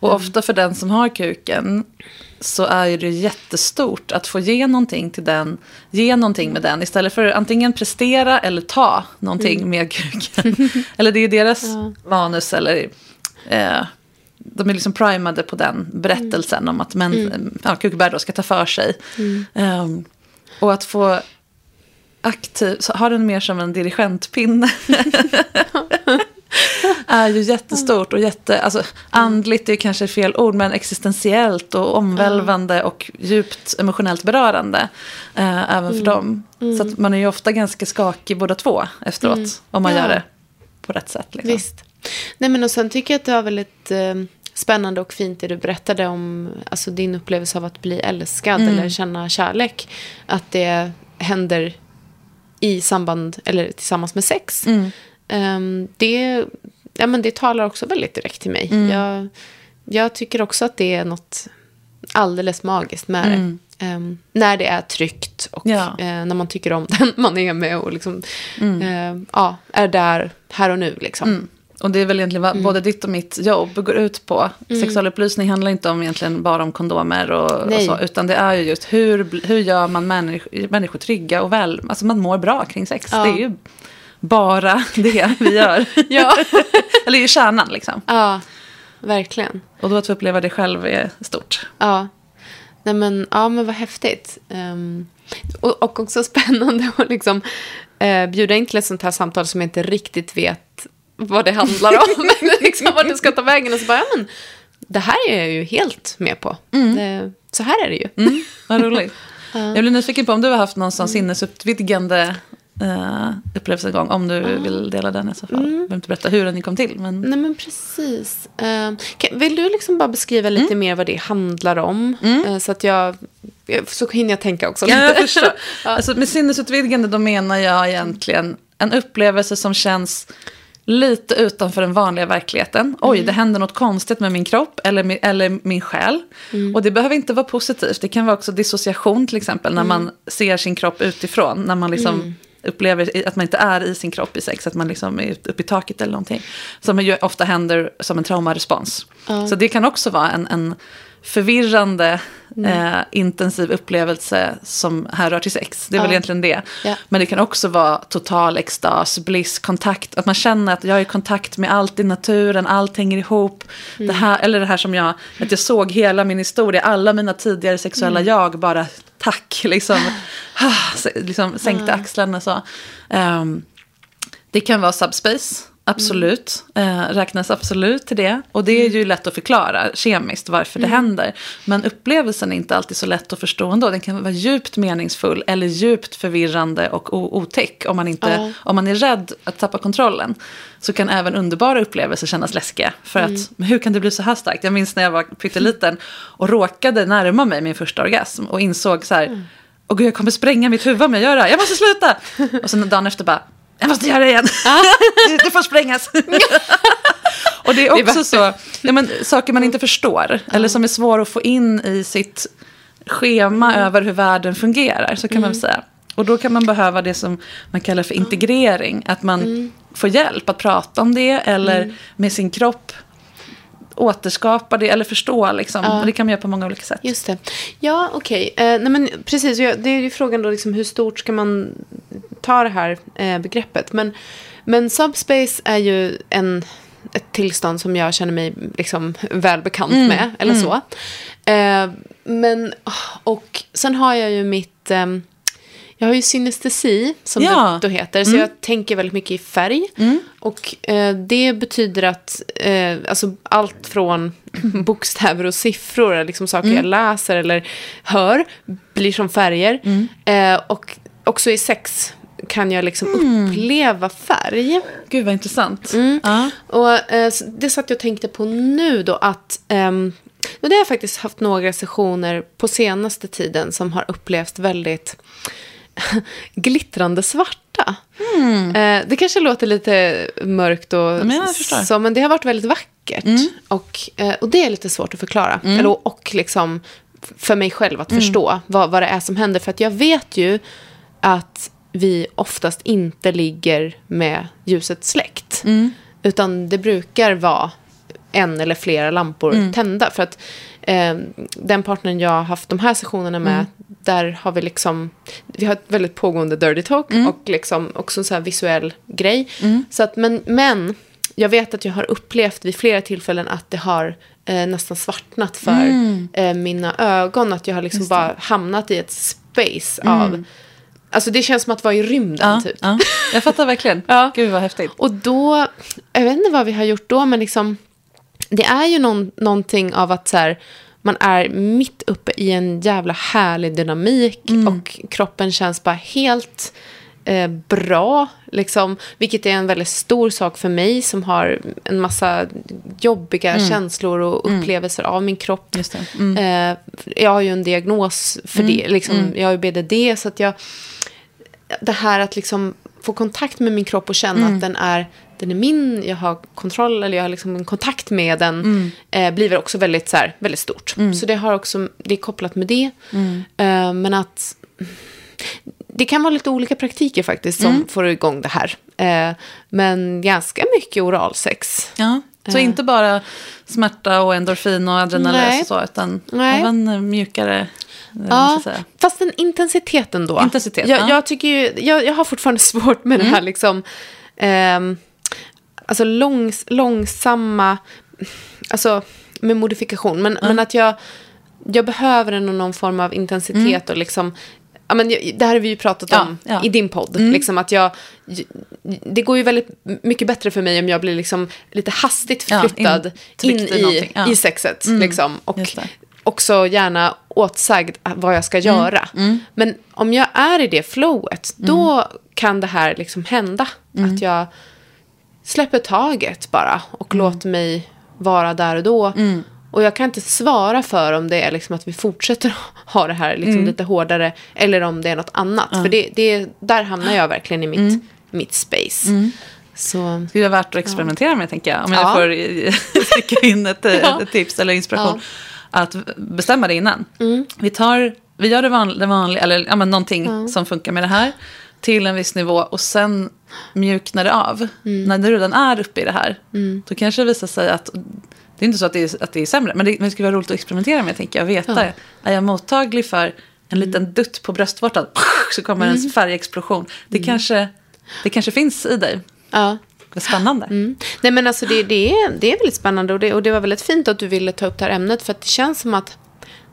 S3: Och ofta för den som har kuken så är det jättestort att få ge någonting till den, ge någonting med den istället för att antingen prestera eller ta någonting med kuken. eller det är ju deras manus eller eh, de är liksom primade på den berättelsen om att män, ja, kukbär då ska ta för sig. Ehm, och att få aktiv, så ha den mer som en dirigentpinne. är ju jättestort och jätte, alltså andligt är kanske fel ord, men existentiellt och omvälvande och djupt emotionellt berörande. Eh, även för dem. Så att man är ju ofta ganska skakig båda två efteråt, om man gör det på rätt sätt. Liksom.
S1: Visst. Nej, men och sen tycker jag att det var väldigt eh, spännande och fint det du berättade om alltså din upplevelse av att bli älskad eller känna kärlek. Att det händer i samband eller tillsammans med sex. Ehm, det, ja, men det talar också väldigt direkt till mig. Jag, jag tycker också att det är något alldeles magiskt med det. Ehm, när det är tryggt och
S3: Ja.
S1: eh, när man tycker om den man är med och liksom, eh, ja, är där här och nu. Liksom.
S3: Och det är väl egentligen vad både ditt och mitt jobb går ut på. Sexualupplysning handlar inte om egentligen bara om kondomer och, och så. Utan det är ju just hur, hur gör man människor, människor trygga och väl, alltså man mår bra kring sex.
S1: Ja.
S3: Det är ju bara det vi gör.
S1: Ja.
S3: Eller ju kärnan liksom.
S1: Ja, verkligen.
S3: Och då att få uppleva det själv är stort.
S1: Ja. Nej, men, ja, men vad häftigt. Ehm, och, och också spännande att liksom, eh, bjuda in till ett sånt här samtal som jag inte riktigt vet vad det handlar om. liksom, vad det ska ta vägen. Och så bara, ja, men, det här är jag ju helt med på. Det, så här är det ju.
S3: Mm, vad roligt. Jag blir nyfiken på om du har haft någon sån sinnesuppvidgande uh, upplevelse en gång. Om du vill dela den i så fall. Jag behöver inte berätta hur den kom till. Men...
S1: Nej, men precis. Ehm, kan, vill du liksom bara beskriva lite mer vad det handlar om? Eh, så att jag... Så hinner jag tänka också.
S3: Ja,
S1: lite.
S3: jag förstår. Alltså, med sinnesutvidgande då menar jag egentligen en upplevelse som känns lite utanför den vanliga verkligheten. Oj, det händer något konstigt med min kropp eller min, eller min själ. Och det behöver inte vara positivt. Det kan vara också dissociation till exempel. När man ser sin kropp utifrån. När man liksom upplever i- att man inte är i sin kropp i sex. Att man liksom är uppe i taket eller någonting. Som ju ofta händer som en traumarespons. Så det kan också vara en, en förvirrande, eh, intensiv upplevelse som härrör till sex. Det är väl
S1: Ja.
S3: egentligen det.
S1: Ja.
S3: Men det kan också vara total extas, bliss, kontakt. Att man känner att jag är i kontakt med allt i naturen, allt hänger ihop. Det här, eller det här som jag, att jag såg hela min historia, alla mina tidigare sexuella jag bara tack, liksom, ah, s- liksom sänkte axlarna så. Ehm, det kan vara subspace, absolut. Eh, räknas absolut till det. Och det är ju lätt att förklara kemiskt varför det händer. Men upplevelsen är inte alltid så lätt att förstå ändå. Den kan vara djupt meningsfull eller djupt förvirrande och otäck. Om man, inte,
S1: Ja.
S3: om man är rädd att tappa kontrollen så kan även underbara upplevelser kännas läskiga. För att, men hur kan det bli så här starkt? Jag minns när jag var pytteliten och råkade närma mig min första orgasm och insåg så här, åh gud jag kommer spränga mitt huvud om jag gör det här, jag måste sluta! Och sen dagen efter bara, jag måste göra det igen. det får sprängas. och det är också
S1: värt
S3: så, ja, men, saker man inte förstår. Eller som är svåra att få in i sitt schema över hur världen fungerar. Så kan man väl säga. Och då kan man behöva det som man kallar för integrering. Att man får hjälp att prata om det. Eller med sin kropp återskapa det. Eller förstå liksom. Och det kan man göra på många olika sätt.
S1: Just det. Ja, okej. Eh, nej, men precis. Ja, det är ju frågan då liksom, hur stort ska man ta det här eh, begreppet. Men, men subspace är ju en, ett tillstånd som jag känner mig liksom, välbekant med. Eller så. Eh, men, och sen har jag ju mitt... ehm, jag har ju synestesi, som
S3: Ja.
S1: det då heter. Så jag tänker väldigt mycket i färg. Och eh, det betyder att eh, alltså, allt från bokstäver och siffror, liksom saker jag läser eller hör, blir som färger. Eh, och också i sex kan jag liksom uppleva färg.
S3: Gud vad intressant.
S1: Mm.
S3: Ja.
S1: Och eh, det satt jag och tänkte på nu då att ehm, och det har jag faktiskt haft några sessioner på senaste tiden som har upplevts väldigt glittrande svarta. Eh, det kanske låter lite mörkt och
S3: men
S1: så, men det har varit väldigt vackert. Och, eh, och det är lite svårt att förklara. Eller, och liksom för mig själv att förstå vad, vad det är som händer. För att jag vet ju att vi oftast inte ligger med ljuset släckt. Utan det brukar vara en eller flera lampor tända. För att eh, den partnern jag har haft de här sessionerna med, där har vi liksom, vi har ett väldigt pågående dirty talk och liksom också en så här visuell grej. Så att, men, men jag vet att jag har upplevt vid flera tillfällen att det har eh, nästan svartnat för eh, mina ögon. Att jag har liksom bara hamnat i ett space av... Alltså det känns som att vara i rymden
S3: Ja,
S1: typ.
S3: ja. Jag fattar verkligen.
S1: Ja.
S3: Gud vad häftigt.
S1: Och då, jag vet inte vad vi har gjort då, men liksom, det är ju någon, någonting av att så här, man är mitt uppe i en jävla härlig dynamik och kroppen känns bara helt eh, bra. Liksom, vilket är en väldigt stor sak för mig som har en massa jobbiga känslor och upplevelser av min kropp.
S3: Just det. Mm.
S1: Eh, jag har ju en diagnos för det. Liksom, Jag har ju BDD, så att jag... Det här att liksom få kontakt med min kropp och känna att den är, den är min, jag har kontroll eller jag har liksom en kontakt med den, eh, blir också väldigt, så här, väldigt stort. Så det, har också, det är kopplat med det. Eh, men att det kan vara lite olika praktiker faktiskt som får igång det här. Eh, men ganska mycket oralsex.
S3: Ja. Så
S1: Eh.
S3: inte bara smärta och endorfin och adrenalin och så, utan
S1: Nej.
S3: även mjukare,
S1: Ja, fast den intensiteten då.
S3: Intensitet,
S1: jag,
S3: ja.
S1: jag tycker ju, jag, jag har fortfarande svårt med det här liksom, ehm, alltså långs, långsamma, alltså med modifikation, men, men att jag, jag behöver ändå någon form av intensitet och liksom, ja, men det här har vi ju pratat
S3: Ja,
S1: om
S3: ja. Mm.
S1: i din podd. Liksom att jag, det går ju väldigt mycket bättre för mig om jag blir liksom lite hastigt
S3: Ja,
S1: förflyttad in,
S3: intryckt i
S1: i,
S3: ja.
S1: i sexet. Liksom, och. Också gärna åtsagd vad jag ska
S3: Mm.
S1: göra. Men om jag är i det flowet, då kan det här liksom hända.
S3: Mm.
S1: Att jag släpper taget bara och låter mig vara där och då. Och jag kan inte svara för om det är liksom att vi fortsätter ha det här liksom lite hårdare eller om det är något annat. För det, det, där hamnar jag verkligen i mitt, mitt space. Så,
S3: Det vara värt att experimentera med, tänker jag. Om jag
S1: Ja.
S3: får sticka in ett,
S1: Ja.
S3: ett tips eller inspiration. Att bestämma det innan.
S1: Mm.
S3: Vi, tar, vi gör det vanliga, det vanliga eller ja, men någonting som funkar med det här. Till en viss nivå och sen mjuknar det av.
S1: Mm.
S3: När du redan är uppe i det här. Då kanske det visar sig att det är inte så att det är, att det är sämre. Men det, men det skulle vara roligt att experimentera med, tänker jag. Veta, är jag mottaglig för en liten dutt på bröstvårtan? Så kommer en färgexplosion. Det, kanske, det kanske finns i dig.
S1: ja.
S3: Vad spännande.
S1: Nej men alltså det, det, är, det är väldigt spännande och det, och det var väldigt fint att du ville ta upp det här ämnet för att det känns som att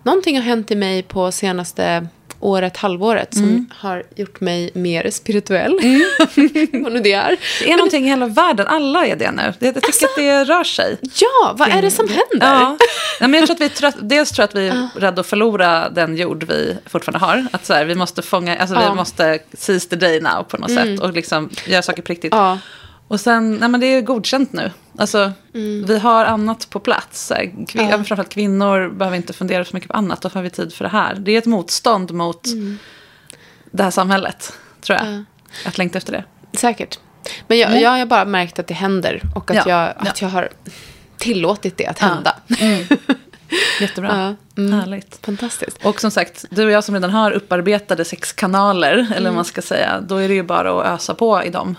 S1: någonting har hänt i mig på senaste året, halvåret som har gjort mig mer spirituell. Vad nu det är.
S3: Det är någonting i hela världen. Alla är det nu. Jag tycker att det rör sig.
S1: Ja, vad är det som händer?
S3: Ja. Nej, men jag tror att vi trött, dels tror jag att vi är rädda att förlora den jord vi fortfarande har. Att så här, vi måste fånga, alltså
S1: Ja.
S3: vi måste seize the day now på något sätt. Och liksom göra saker på riktigt.
S1: Ja.
S3: Och sen, nej men det är godkänt nu. Alltså, vi har annat på plats. Kvin-
S1: Ja.
S3: Framförallt kvinnor behöver inte fundera så mycket på annat. Då får vi tid för det här. Det är ett motstånd mot det här samhället, tror jag. Att längta efter det.
S1: Säkert. Men jag, jag har bara märkt att det händer och att,
S3: Ja,
S1: jag,
S3: ja.
S1: att jag har tillåtit det att hända.
S3: Jättebra. Härligt.
S1: Fantastiskt.
S3: Och som sagt, du och jag som redan har upparbetade sex kanaler, eller vad man ska säga, då är det ju bara att ösa på i dem.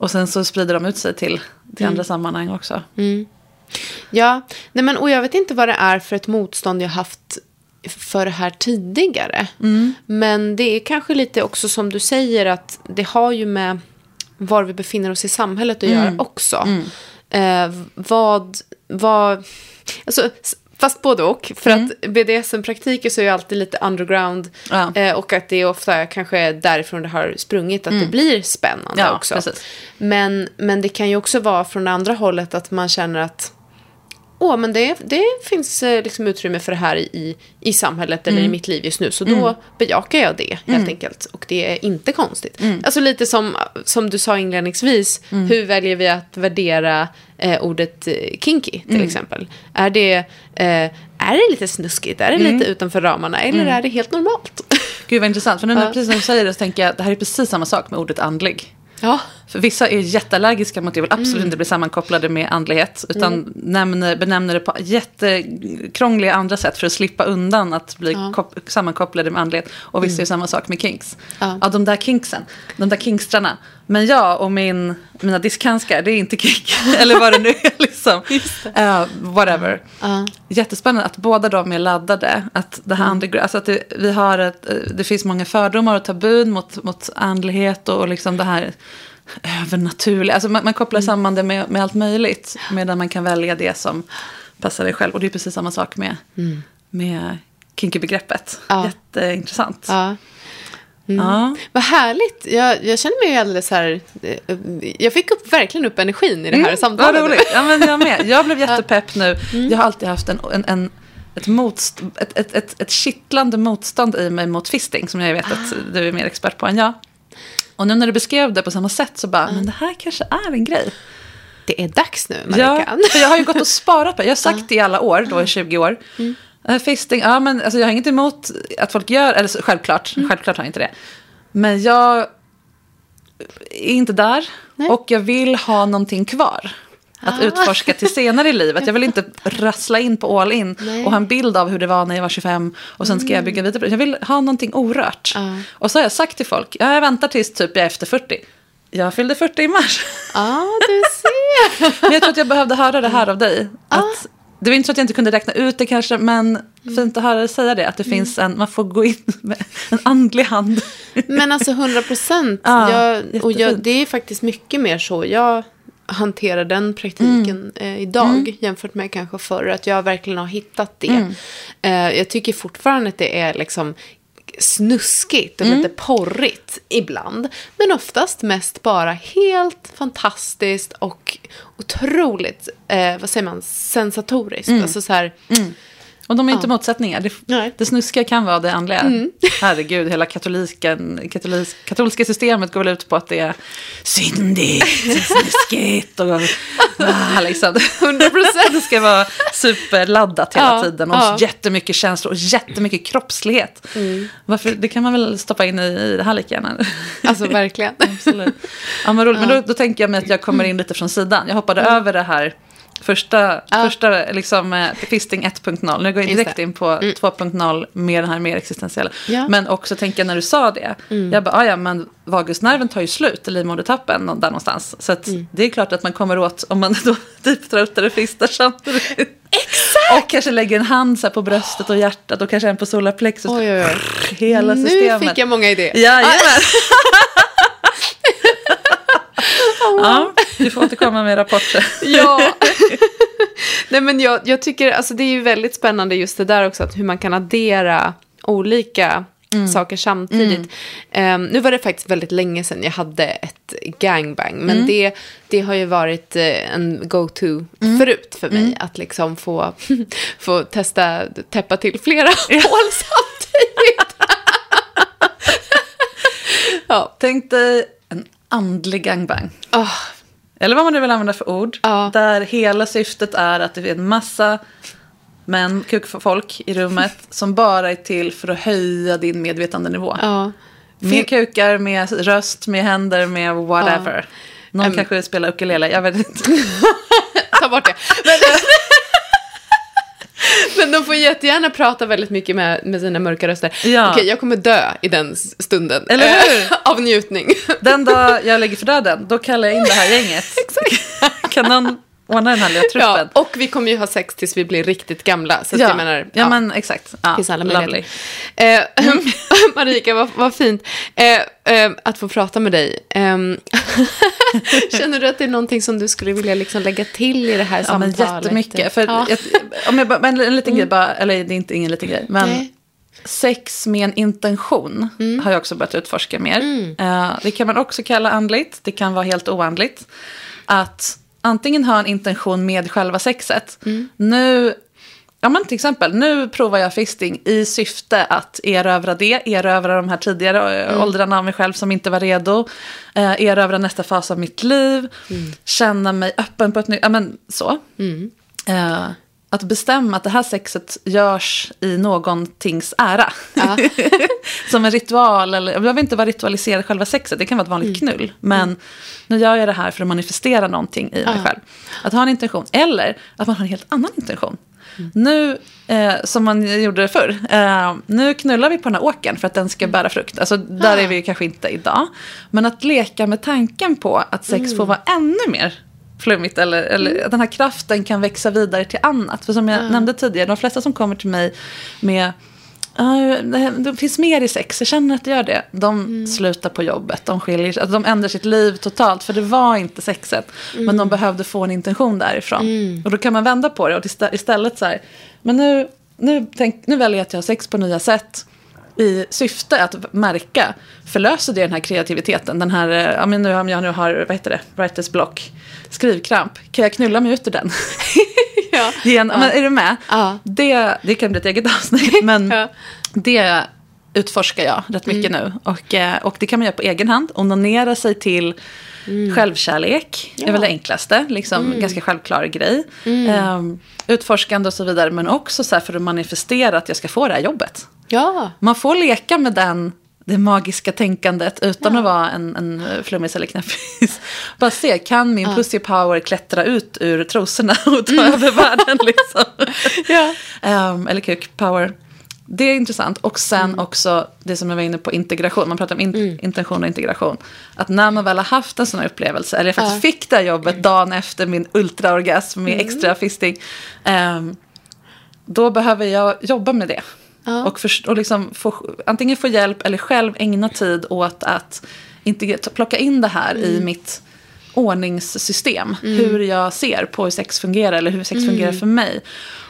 S3: Och sen så sprider de ut sig till, till andra sammanhang också.
S1: Ja, nej men, och jag vet inte vad det är för ett motstånd jag haft för det här tidigare. Men det är kanske lite också som du säger att det har ju med var vi befinner oss i samhället att göra också. Eh, vad, vad, alltså, fast både och. För att BDSM-praktiker så är ju alltid lite underground.
S3: Ja.
S1: Eh, och att det är ofta kanske är därifrån det har sprungit, att det blir spännande
S3: Ja,
S1: också.
S3: precis.
S1: Men, men det kan ju också vara från det andra hållet att man känner att Åh, men det, det finns eh, liksom utrymme för det här i, i samhället eller i mitt liv just nu. Så då bejakar jag det helt enkelt. Och det är inte konstigt. Alltså lite som, som du sa inledningsvis. Hur väljer vi att värdera eh, ordet eh, kinky till exempel? Är det, eh, är det lite snuskigt? Är det lite utanför ramarna? Eller är det helt normalt?
S3: Gud vad intressant. För nu när precis när du säger det så tänker jag att det här är precis samma sak med ordet andlig.
S1: ja.
S3: För vissa är jätteallergiska mot det och vill absolut inte bli sammankopplade med andlighet. Utan nämner, benämner det på jättekrångliga andra sätt för att slippa undan att bli kop- sammankopplade med andlighet. Och vissa är samma sak med kinks.
S1: Ja.
S3: Ja, de där kinksen, de där kinkstrarna. Men jag och min, mina diskhandskar, det är inte kink. Eller vad det nu är liksom. Eh, whatever.
S1: Ja.
S3: Jättespännande att båda de är laddade. Att det här andliga, alltså att det, vi har ett, eh, det finns många fördomar och tabun mot, mot andlighet och, och liksom det här övernaturliga. Alltså man, man kopplar samman det med, med allt möjligt. Medan man kan välja det som passar dig själv. Och det är precis samma sak med, med kinky-begreppet.
S1: Ja.
S3: Jätteintressant.
S1: ja.
S3: Ja.
S1: Vad härligt. Jag, jag känner mig alldeles så här... eh, Jag fick upp, verkligen upp energin i det här samtalet.
S3: Vad roligt. Ja, men jag med. Jag blev jättepepp nu. Jag har alltid haft en, en, en, ett, motst, ett, ett, ett, ett kittlande motstånd i mig mot fisting. Som jag vet att du är mer expert på än jag. Och nu när du beskrev det på samma sätt så bara, men det här kanske är en grej.
S1: Det är dags nu,
S3: Ja,
S1: Marika.
S3: för jag har ju gått och sparat på det. Jag har sagt det i alla år, då i 20 år. Eh, Fisting, ja men alltså, jag har inget emot att folk gör, eller självklart, självklart har jag inte det. Men jag är inte där och jag vill ha någonting kvar. Att utforska till senare i livet. Jag vill inte rassla in på all in och ha en bild av hur det var när jag var 25 och sen ska jag bygga vidare på det. Jag vill ha någonting orört. Och så har jag sagt till folk, ja, jag väntar tills typ jag är efter 40. Jag fyllde 40 i mars.
S1: Ja, du ser.
S3: Men jag tror att jag behövde höra det här av dig. Att, det var inte så att jag inte kunde räkna ut det kanske, men fint att höra dig säga det. Att det finns en, man får gå in med en andlig hand.
S1: Men alltså 100 procent.
S3: Ja,
S1: och jag, det är faktiskt mycket mer så. Jag hanterar den praktiken
S3: Mm.
S1: eh, idag jämfört med kanske förr. Att jag verkligen har hittat det.
S3: Mm.
S1: Eh, jag tycker fortfarande att det är liksom snuskigt och
S3: Mm.
S1: lite porrigt ibland. Men oftast mest bara helt fantastiskt och otroligt, eh, vad säger man, sensatoriskt.
S3: Mm.
S1: Alltså så här,
S3: Och de är inte motsättningar. Det,
S1: Nej. Mm.
S3: det snuskiga kan vara det andliga. Herregud, hela katoliken, katolis, katolska systemet går väl ut på att det är syndigt, snuskigt och ah, liksom.
S1: 100 procent.
S3: Det ska vara superladdat hela
S1: Ja,
S3: tiden och
S1: ja.
S3: jättemycket känslor och jättemycket kroppslighet.
S1: Mm.
S3: Varför, det kan man väl stoppa in i, i det här lika gärna.
S1: Alltså verkligen.
S3: Absolut. Ja, men roligt. Men då, då tänker jag mig att jag kommer in lite från sidan. Jag hoppade
S1: Mm.
S3: över det här första, första liksom, eh, fisting 1.0. Nu går jag direkt
S1: det.
S3: in på 2.0 med den här mer existentiella.
S1: Ja.
S3: Men också tänker jag när du sa det. Jag bara, "Ah, ja men vagusnerven tar ju slut i livmodertappen där någonstans. Så att det är klart att man kommer åt om man då deepthroatar och fistar samtidigt. Exakt! Och kanske lägger en hand så på bröstet och hjärtat och kanske en på solarplexus.
S1: Oj, oj, oj.
S3: Hela
S1: Nu
S3: systemet.
S1: fick jag många idéer.
S3: Jajamän. ja, du får återkomma med rapporter.
S1: Ja. Nej, men jag, jag tycker, alltså det är ju väldigt spännande just det där också, att hur man kan addera olika saker samtidigt. Ehm, nu var det faktiskt väldigt länge sedan jag hade ett gangbang, men det, det har ju varit eh, en go-to förut för mig, att liksom få, få testa täppa till flera hål samtidigt. ja.
S3: Tänk dig en andlig gangbang.
S1: Ah,
S3: Eller vad man nu vill använda för ord.
S1: Ja.
S3: Där hela syftet är att det är en massa män, kukfolk i rummet som bara är till för att höja din medvetandenivå.
S1: ja.
S3: Med kukar, med röst, med händer, med whatever. Någon
S1: Em.
S3: kanske spelar ukulele, jag vet inte.
S1: Ta bort det. Men, men de får jättegärna prata väldigt mycket med, med sina mörka röster.
S3: Ja.
S1: Okej, jag kommer dö i den stunden.
S3: Eller
S1: Eh,
S3: hur?
S1: Av njutning.
S3: Den dag jag lägger för döden, då kallar jag in det här gänget.
S1: Exakt.
S3: Kan någon ordna den här lilla
S1: Ja,
S3: truppen.
S1: och vi kommer ju ha sex tills vi blir riktigt gamla. Så
S3: ja,
S1: jag menar,
S3: ja, men exakt. Ja,
S1: finns alla
S3: lovely.
S1: Eh, Marika, vad, vad fint eh, eh, att få prata med dig. Ehm, känner du att det är någonting som du skulle vilja liksom lägga till i det här
S3: Ja, men
S1: samtalet?
S3: jättemycket. För
S1: Ja.
S3: jag, om jag bara, men en liten grej bara, eller det är inte ingen liten grej, men
S1: Nej.
S3: sex med en intention har jag också börjat utforska mer. Eh, det kan man också kalla andligt, det kan vara helt oandligt. Att antingen ha en intention med själva sexet. Nu, ja men till exempel, nu provar jag fisting i syfte att erövra det, erövra de här tidigare mm. åldrarna av mig själv som inte var redo, eh, erövra nästa fas av mitt liv, känna mig öppen på ett nytt, ja men så. Eh, att bestämma att det här sexet görs i någontings ära. Som en ritual, eller jag behöver inte vara ritualiserad själva sexet, det kan vara ett vanligt knull. Men nu gör jag det här för att manifestera någonting i mig själv. Att ha en intention, eller att man har en helt annan intention. Nu, eh, som man gjorde förr, eh, nu knullar vi på den här åken för att den ska bära frukt. Alltså där är vi kanske inte idag. Men att leka med tanken på att sex får vara ännu mer flummigt eller, eller att den här kraften kan växa vidare till annat. För som jag nämnde tidigare, de flesta som kommer till mig med "Ah, det finns mer i sex, jag känner att det gör det. De slutar på jobbet, de skiljer sig, alltså de ändrar sitt liv totalt. För det var inte sexet, men de behövde få en intention därifrån. Och då kan man vända på det och istä- istället så här, men nu, nu, tänk, nu väljer jag att jag har sex på nya sätt i syfte att märka, förlöser det den här kreativiteten? Den här, eh, ja, men nu, om jag nu har, vad heter det, writers block, skrivkramp, kan jag knulla mig ut ur den?
S1: Ja.
S3: Igen, men är du med?
S1: Ja.
S3: Det, det kan bli ett eget avsnitt, men
S1: Ja.
S3: det utforskar jag rätt mycket nu. Och, eh, och det kan man göra på egen hand, onanera sig till självkärlek är väl det enklaste, liksom ganska självklar grej. Ehm, utforskande och så vidare, men också så här för att manifestera att jag ska få det här jobbet.
S1: Ja.
S3: Man får leka med den, det magiska tänkandet utan att vara en, en flummis eller knäppis. Bara se, kan min pussy power klättra ut ur trosorna och ta över världen liksom?
S1: Ja.
S3: Ehm, eller kuk power. Det är intressant. Och sen också det som jag var inne på, integration. Man pratar om in- intention och integration. Att när man väl har haft en sån här upplevelse, eller jag faktiskt fick det här jobbet dagen efter min ultraorgasm med extra fisting. ehm, då behöver jag jobba med det. Och, för, och liksom få, antingen få hjälp eller själv ägna tid åt att plocka in det här i mitt ordningssystem. Hur jag ser på hur sex fungerar eller hur sex fungerar för mig.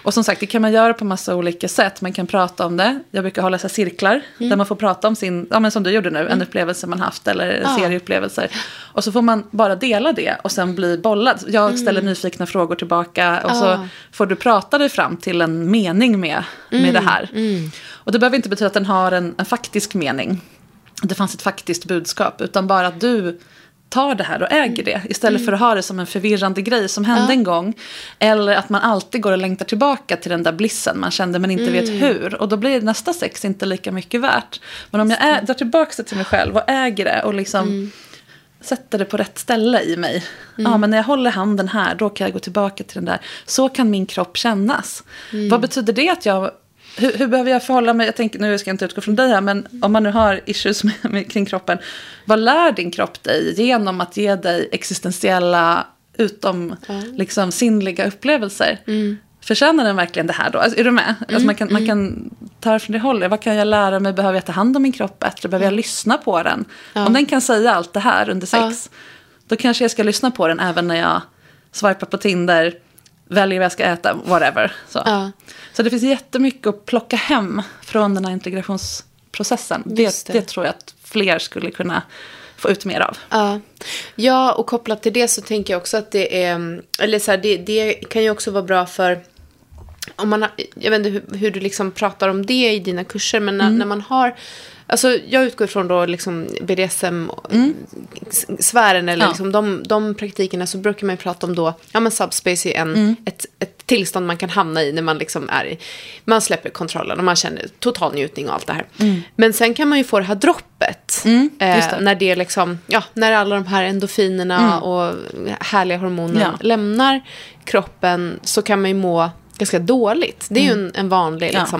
S3: Och som sagt, det kan man göra på massa olika sätt. Man kan prata om det. Jag brukar hålla så cirklar där man får prata om sin, ja men som du gjorde nu, en upplevelse man haft eller serieupplevelser. Och så får man bara dela det och sen bli bollad. Jag ställer nyfikna frågor tillbaka och så får du prata dig fram till en mening med, med det här. Och det behöver inte betyda att den har en, en faktisk mening. Det fanns ett faktiskt budskap, utan bara att du tar det här och äger det. Istället för att ha det som en förvirrande grej som hände en gång. Eller att man alltid går och längtar tillbaka till den där blissen man kände men inte vet hur. Och då blir nästa sex inte lika mycket värt. Men om jag ä- drar tillbaka det till mig själv och äger det och liksom sätter det på rätt ställe i mig. Ja, men när jag håller handen här, då kan jag gå tillbaka till den där. Så kan min kropp kännas. Vad betyder det att jag... Hur, hur behöver jag förhålla mig? Jag tänker, nu ska jag inte utgå från dig här, men om man nu har issues med, med, kring kroppen. Vad lär din kropp dig genom att ge dig existentiella, utom liksom, sinnliga upplevelser? Förtjänar den verkligen det här då? Alltså, är du med? Alltså, man, kan, man kan ta det från det hållet. Vad kan jag lära mig? Behöver jag ta hand om min kropp bättre? Behöver jag lyssna på den? Om den kan säga allt det här under sex, då kanske jag ska lyssna på den även när jag swipar på Tinder, väljer vad jag ska äta, whatever. Så,
S1: Ja.
S3: så det finns jättemycket att plocka hem från den här integrationsprocessen. Det, det.
S1: det.
S3: tror jag att fler skulle kunna få ut mer av.
S1: Ja. ja, och kopplat till det så tänker jag också att det är, eller så här, det, det kan ju också vara bra för, om man har, jag vet inte hur, hur du liksom pratar om det i dina kurser, men när, när man har, alltså jag utgår från då liksom BDSM-sfären eller
S3: Ja.
S1: liksom de, de praktikerna så brukar man ju prata om då, ja men subspace är en, ett, ett tillstånd man kan hamna i när man liksom är i, man släpper kontrollen och man känner total njutning och allt det här. Men sen kan man ju få det här droppet.
S3: just det.
S1: Eh, när det liksom, ja, när alla de här endorfinerna och härliga hormoner
S3: Ja.
S1: lämnar kroppen så kan man ju må ganska dåligt. Det är ju en, en vanlig liksom,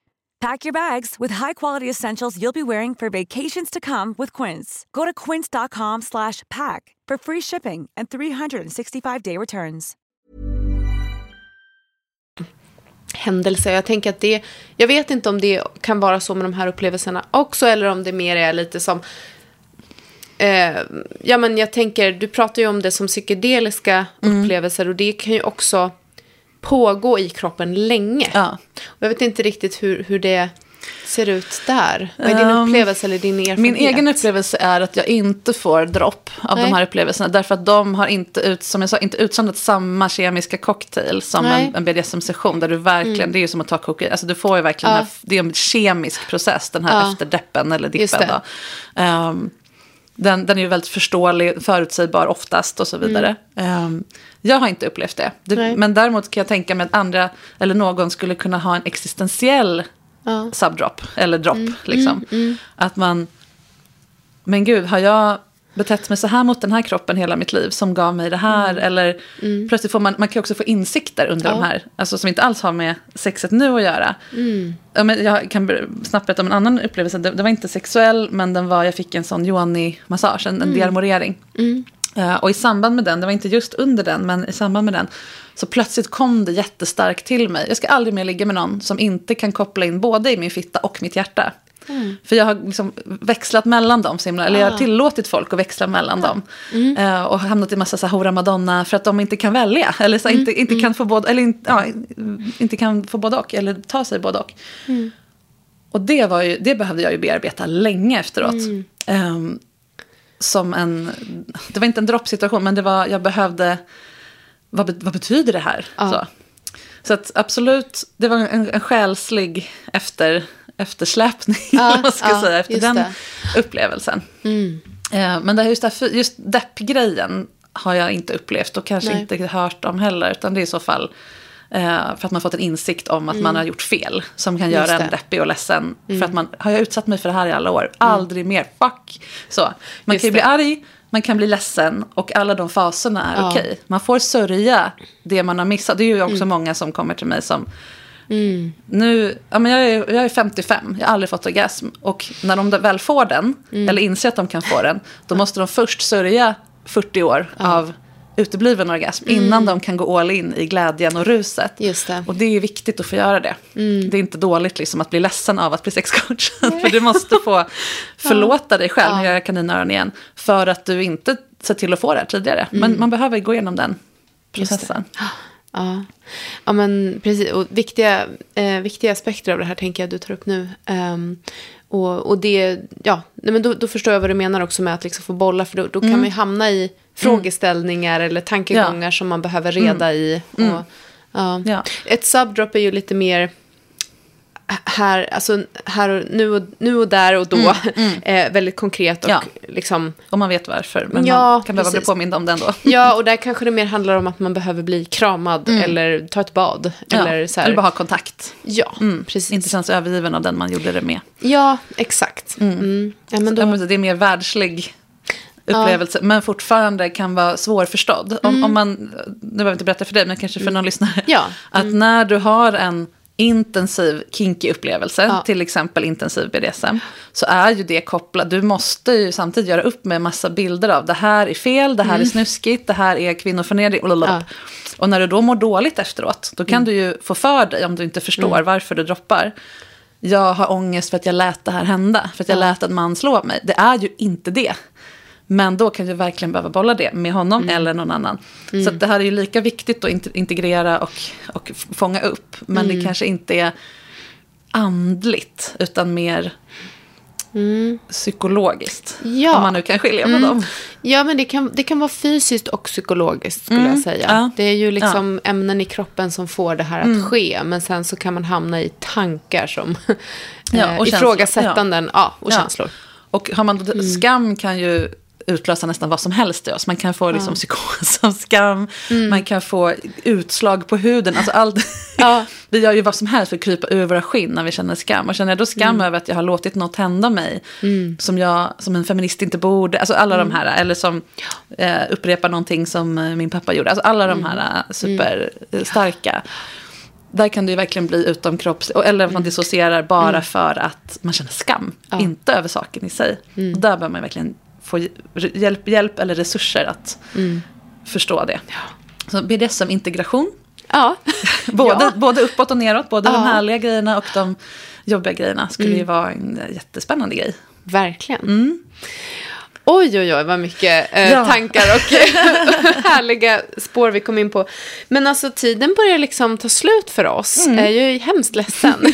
S6: Pack your bags with high-quality essentials you'll be wearing for vacations to come with Quince. Go to quince.com/pack for free shipping and 365-day returns.
S1: händelse. Jag tänker att det, jag vet inte om det kan vara så med de här upplevelserna också, eller om det mer är lite som, eh, ja men jag tänker, du pratar ju om det som psykedeliska upplevelser och det kan ju också pågå i kroppen länge.
S3: Ja.
S1: Jag vet inte riktigt hur, hur det ser ut där. Vad är din
S3: Um,
S1: upplevelse eller din erfarenhet?
S3: Min egen upplevelse är att jag inte får dropp av
S1: Nej.
S3: de här upplevelserna. Därför att de har inte, ut, som jag sa, inte utsöndrat samma kemiska cocktail som
S1: Nej. Mm.
S3: en, en BDSM-session. Där du verkligen, det är ju som att ta kokain. Alltså du får ju verkligen,
S1: Ja.
S3: här, det är en kemisk process, den här
S1: Ja.
S3: efterdeppen eller dippen. Då. Ehm, den, den är ju väldigt förståelig, förutsägbar oftast och så vidare. Ehm, jag har inte upplevt det. det
S1: Mm.
S3: Men däremot kan jag tänka mig att andra, eller någon skulle kunna ha en existentiell
S1: Ja.
S3: subdrop, eller dropp.
S1: Mm,
S3: liksom. Att man, men gud, har jag betett mig så här mot den här kroppen hela mitt liv som gav mig det här? Eller plötsligt får man, man kan också få insikter under
S1: Mm. Ja.
S3: de här, alltså som inte alls har med sexet nu att göra.
S1: Mm.
S3: Ja, men jag kan snabbt berätta om en annan upplevelse. Det, det var inte sexuell, men den var, jag fick en sån Joanni-massage, en, en
S1: Mm.
S3: Eh, och i samband med den, det var inte just under den, men i samband med den, så plötsligt kom det jättestarkt till mig. Jag ska aldrig mer ligga med någon som inte kan koppla in både i min fitta och mitt hjärta. För jag har liksom växlat mellan dem, så himla, eller jag har tillåtit folk att växla mellan dem. Eh, och hamnat i massa så här hora madonna för att de inte kan välja. Eller så här, inte, inte kan få både, eller inte, ja, inte kan få både och, eller ta sig både och. Och det, var ju, det behövde jag ju bearbeta länge efteråt. Ehm, som en, det var inte en droppsituation, men det var, jag behövde, vad, vad betyder det här? Så, så att absolut, det var en, en själslig efter, eftersläpning,
S1: Ja,
S3: man ska
S1: ja,
S3: säga, efter den
S1: det.
S3: upplevelsen. Eh, men det här, just, det här, just deppgrejen har jag inte upplevt och kanske
S1: Nej.
S3: inte hört om heller, utan det är i så fall för att man fått en insikt om att man har gjort fel som kan göra
S1: Mm.
S3: En.
S1: Mm.
S3: deppig och ledsen. För att man har jag utsatt mig för det här i alla år, aldrig mer, fuck. Så, man
S1: Just
S3: kan ju
S1: det.
S3: bli arg, man kan bli ledsen och alla de faserna är
S1: Ja.
S3: okej. Man får sörja det man har missat. Det är ju också
S1: Mm.
S3: många som kommer till mig som nu, ja, men jag, är, jag är 55, jag har aldrig fått orgasm. Och när de väl får den,
S1: Mm.
S3: eller inser att de kan få den, då måste de först sörja 40 år av utebliven orgasm innan de kan gå all in i glädjen och ruset.
S1: Mm. Just det. Mm.
S3: Och det är viktigt att få göra det. Det är inte dåligt liksom att bli ledsen av att bli sexcoach. för du måste få förlåta dig själv, gör jag kaninöron igen, för att du inte sett till att få det här tidigare. Men man behöver gå igenom den
S1: Mm.
S3: Processen.
S1: Ja, ja men precis. Och viktiga, eh, viktiga aspekter av det här tänker jag du tar upp nu. Ehm, och, och det, ja, nej, men då, då förstår jag vad du menar också med att liksom få bolla. För då, då kan man ju hamna i frågeställningar eller tankegångar som man behöver reda i. Och, ja.
S3: Ja.
S1: Ett subdrop är ju lite mer här, alltså här och, nu, och, nu och där och då. Eh, väldigt konkret och
S3: Ja.
S1: liksom
S3: Och man vet varför, men
S1: Ja,
S3: man kan behöva bli påmind om det ändå.
S1: Ja, och där kanske det mer handlar om att man behöver bli kramad eller ta ett bad. Eller,
S3: ja.
S1: så här.
S3: eller bara ha kontakt.
S1: Ja, precis.
S3: Inte känns övergiven av den man gjorde det med.
S1: Ja, exakt. Mm. Ja, men
S3: Ja,
S1: då,
S3: Det är mer världslig upplevelse, men fortfarande kan vara svårförstådd. Om, om man, nu behöver jag inte berätta för dig, men kanske för någon lyssnare.
S1: Mm. Ja.
S3: Att när du har en intensiv kinky upplevelse,
S1: Ja.
S3: till exempel intensiv BDSM, så är ju det kopplat, du måste ju samtidigt göra upp med massa bilder av det här är fel, det här är snuskigt, det här är kvinnoförnedring.
S1: Mm. Ja. Mm.
S3: Och när du då mår dåligt efteråt, då kan du ju få för dig, om du inte förstår varför du droppar, jag har ångest för att jag lät det här hända, för att jag lät en man slå mig. Det är ju inte det. Men då kan du verkligen behöva bolla det med honom
S1: Mm.
S3: eller någon annan. Så att det här är ju lika viktigt att int- integrera och, och fånga upp. Men
S1: Mm.
S3: det kanske inte är andligt, utan mer psykologiskt.
S1: Ja.
S3: Om man nu kan skilja på dem.
S1: Ja, men det kan, det kan vara fysiskt och psykologiskt skulle jag säga.
S3: Mm. ja.
S1: Det är ju liksom ämnen i kroppen som får det här att ske. Men sen så kan man hamna i tankar som
S3: Ja,
S1: eh,
S3: och känslor.
S1: ifrågasättanden ja. och
S3: Ja.
S1: känslor.
S3: Och har man skam kan ju utlösa nästan vad som helst i oss. Man kan få liksom psykos av skam, man kan få utslag på huden. Alltså allt.
S1: Ja.
S3: vi gör ju vad som helst för att krypa ur våra skinn när vi känner skam. Och känner jag då skam över att jag har låtit något hända mig som, jag, som en feminist inte borde. Alltså alla de här, eller som eh, upprepar någonting som eh, min pappa gjorde. Alltså alla de här eh, superstarka. Där kan det ju verkligen bli utomkropps... Eller att man dissocierar bara för att man känner skam. Inte över saken i sig. Och där bör man verkligen få hjälp, hjälp eller resurser att förstå det. Så BDSM-integration.
S1: Ja.
S3: Både,
S1: Ja.
S3: både uppåt och neråt. Både de
S1: Ja.
S3: härliga grejerna och de jobbiga grejerna. Skulle ju vara en jättespännande grej.
S1: Verkligen. Oj, oj, oj, vad mycket eh,
S3: Mm. Ja.
S1: tankar och härliga spår vi kom in på. Men alltså tiden börjar liksom ta slut för oss.
S3: Mm.
S1: Jag är ju hemskt ledsen.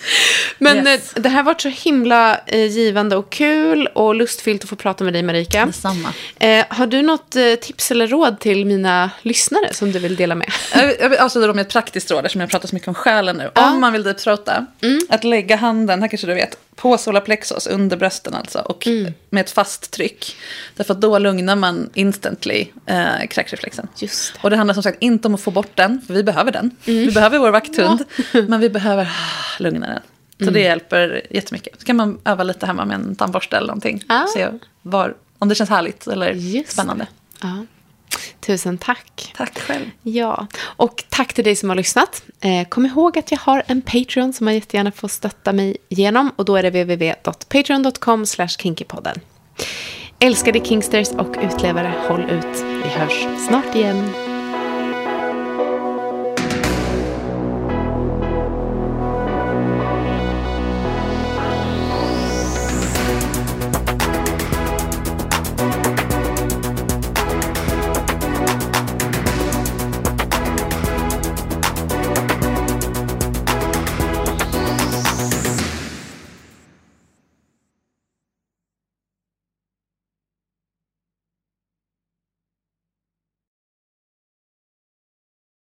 S1: Men
S3: Yes.
S1: eh, det här har varit så himla eh, givande och kul och lustfyllt att få prata med dig, Marika.
S3: Detsamma.
S1: Eh, har du något tips eller råd till mina lyssnare som du vill dela med?
S3: Jag vill- avsluta då med ett praktiskt råd eftersom jag pratar så mycket om själen nu. Om man vill deepthroata, att lägga handen, här kanske du vet, på solarplexus, under brösten alltså, och med ett fast tryck. Därför att då lugnar man instantly eh, kräkreflexen.
S1: Just det.
S3: Och det handlar som sagt inte om att få bort den, för vi behöver den. Vi behöver vår vakthund, men vi behöver ah, lugna den. Så det hjälper jättemycket. Så kan man öva lite hemma med en tandborste eller någonting.
S1: Ah.
S3: Se var, om det känns härligt eller
S1: Just
S3: spännande.
S1: Ja. Tusen tack.
S3: Tack själv.
S1: Ja, och tack till dig som har lyssnat. Eh, kom ihåg att jag har en Patreon som man jättegärna får stötta mig genom. Och då är det www.patreon.com kinkypodden. Älskade Kingsters och utlevare, håll ut. Vi hörs snart igen.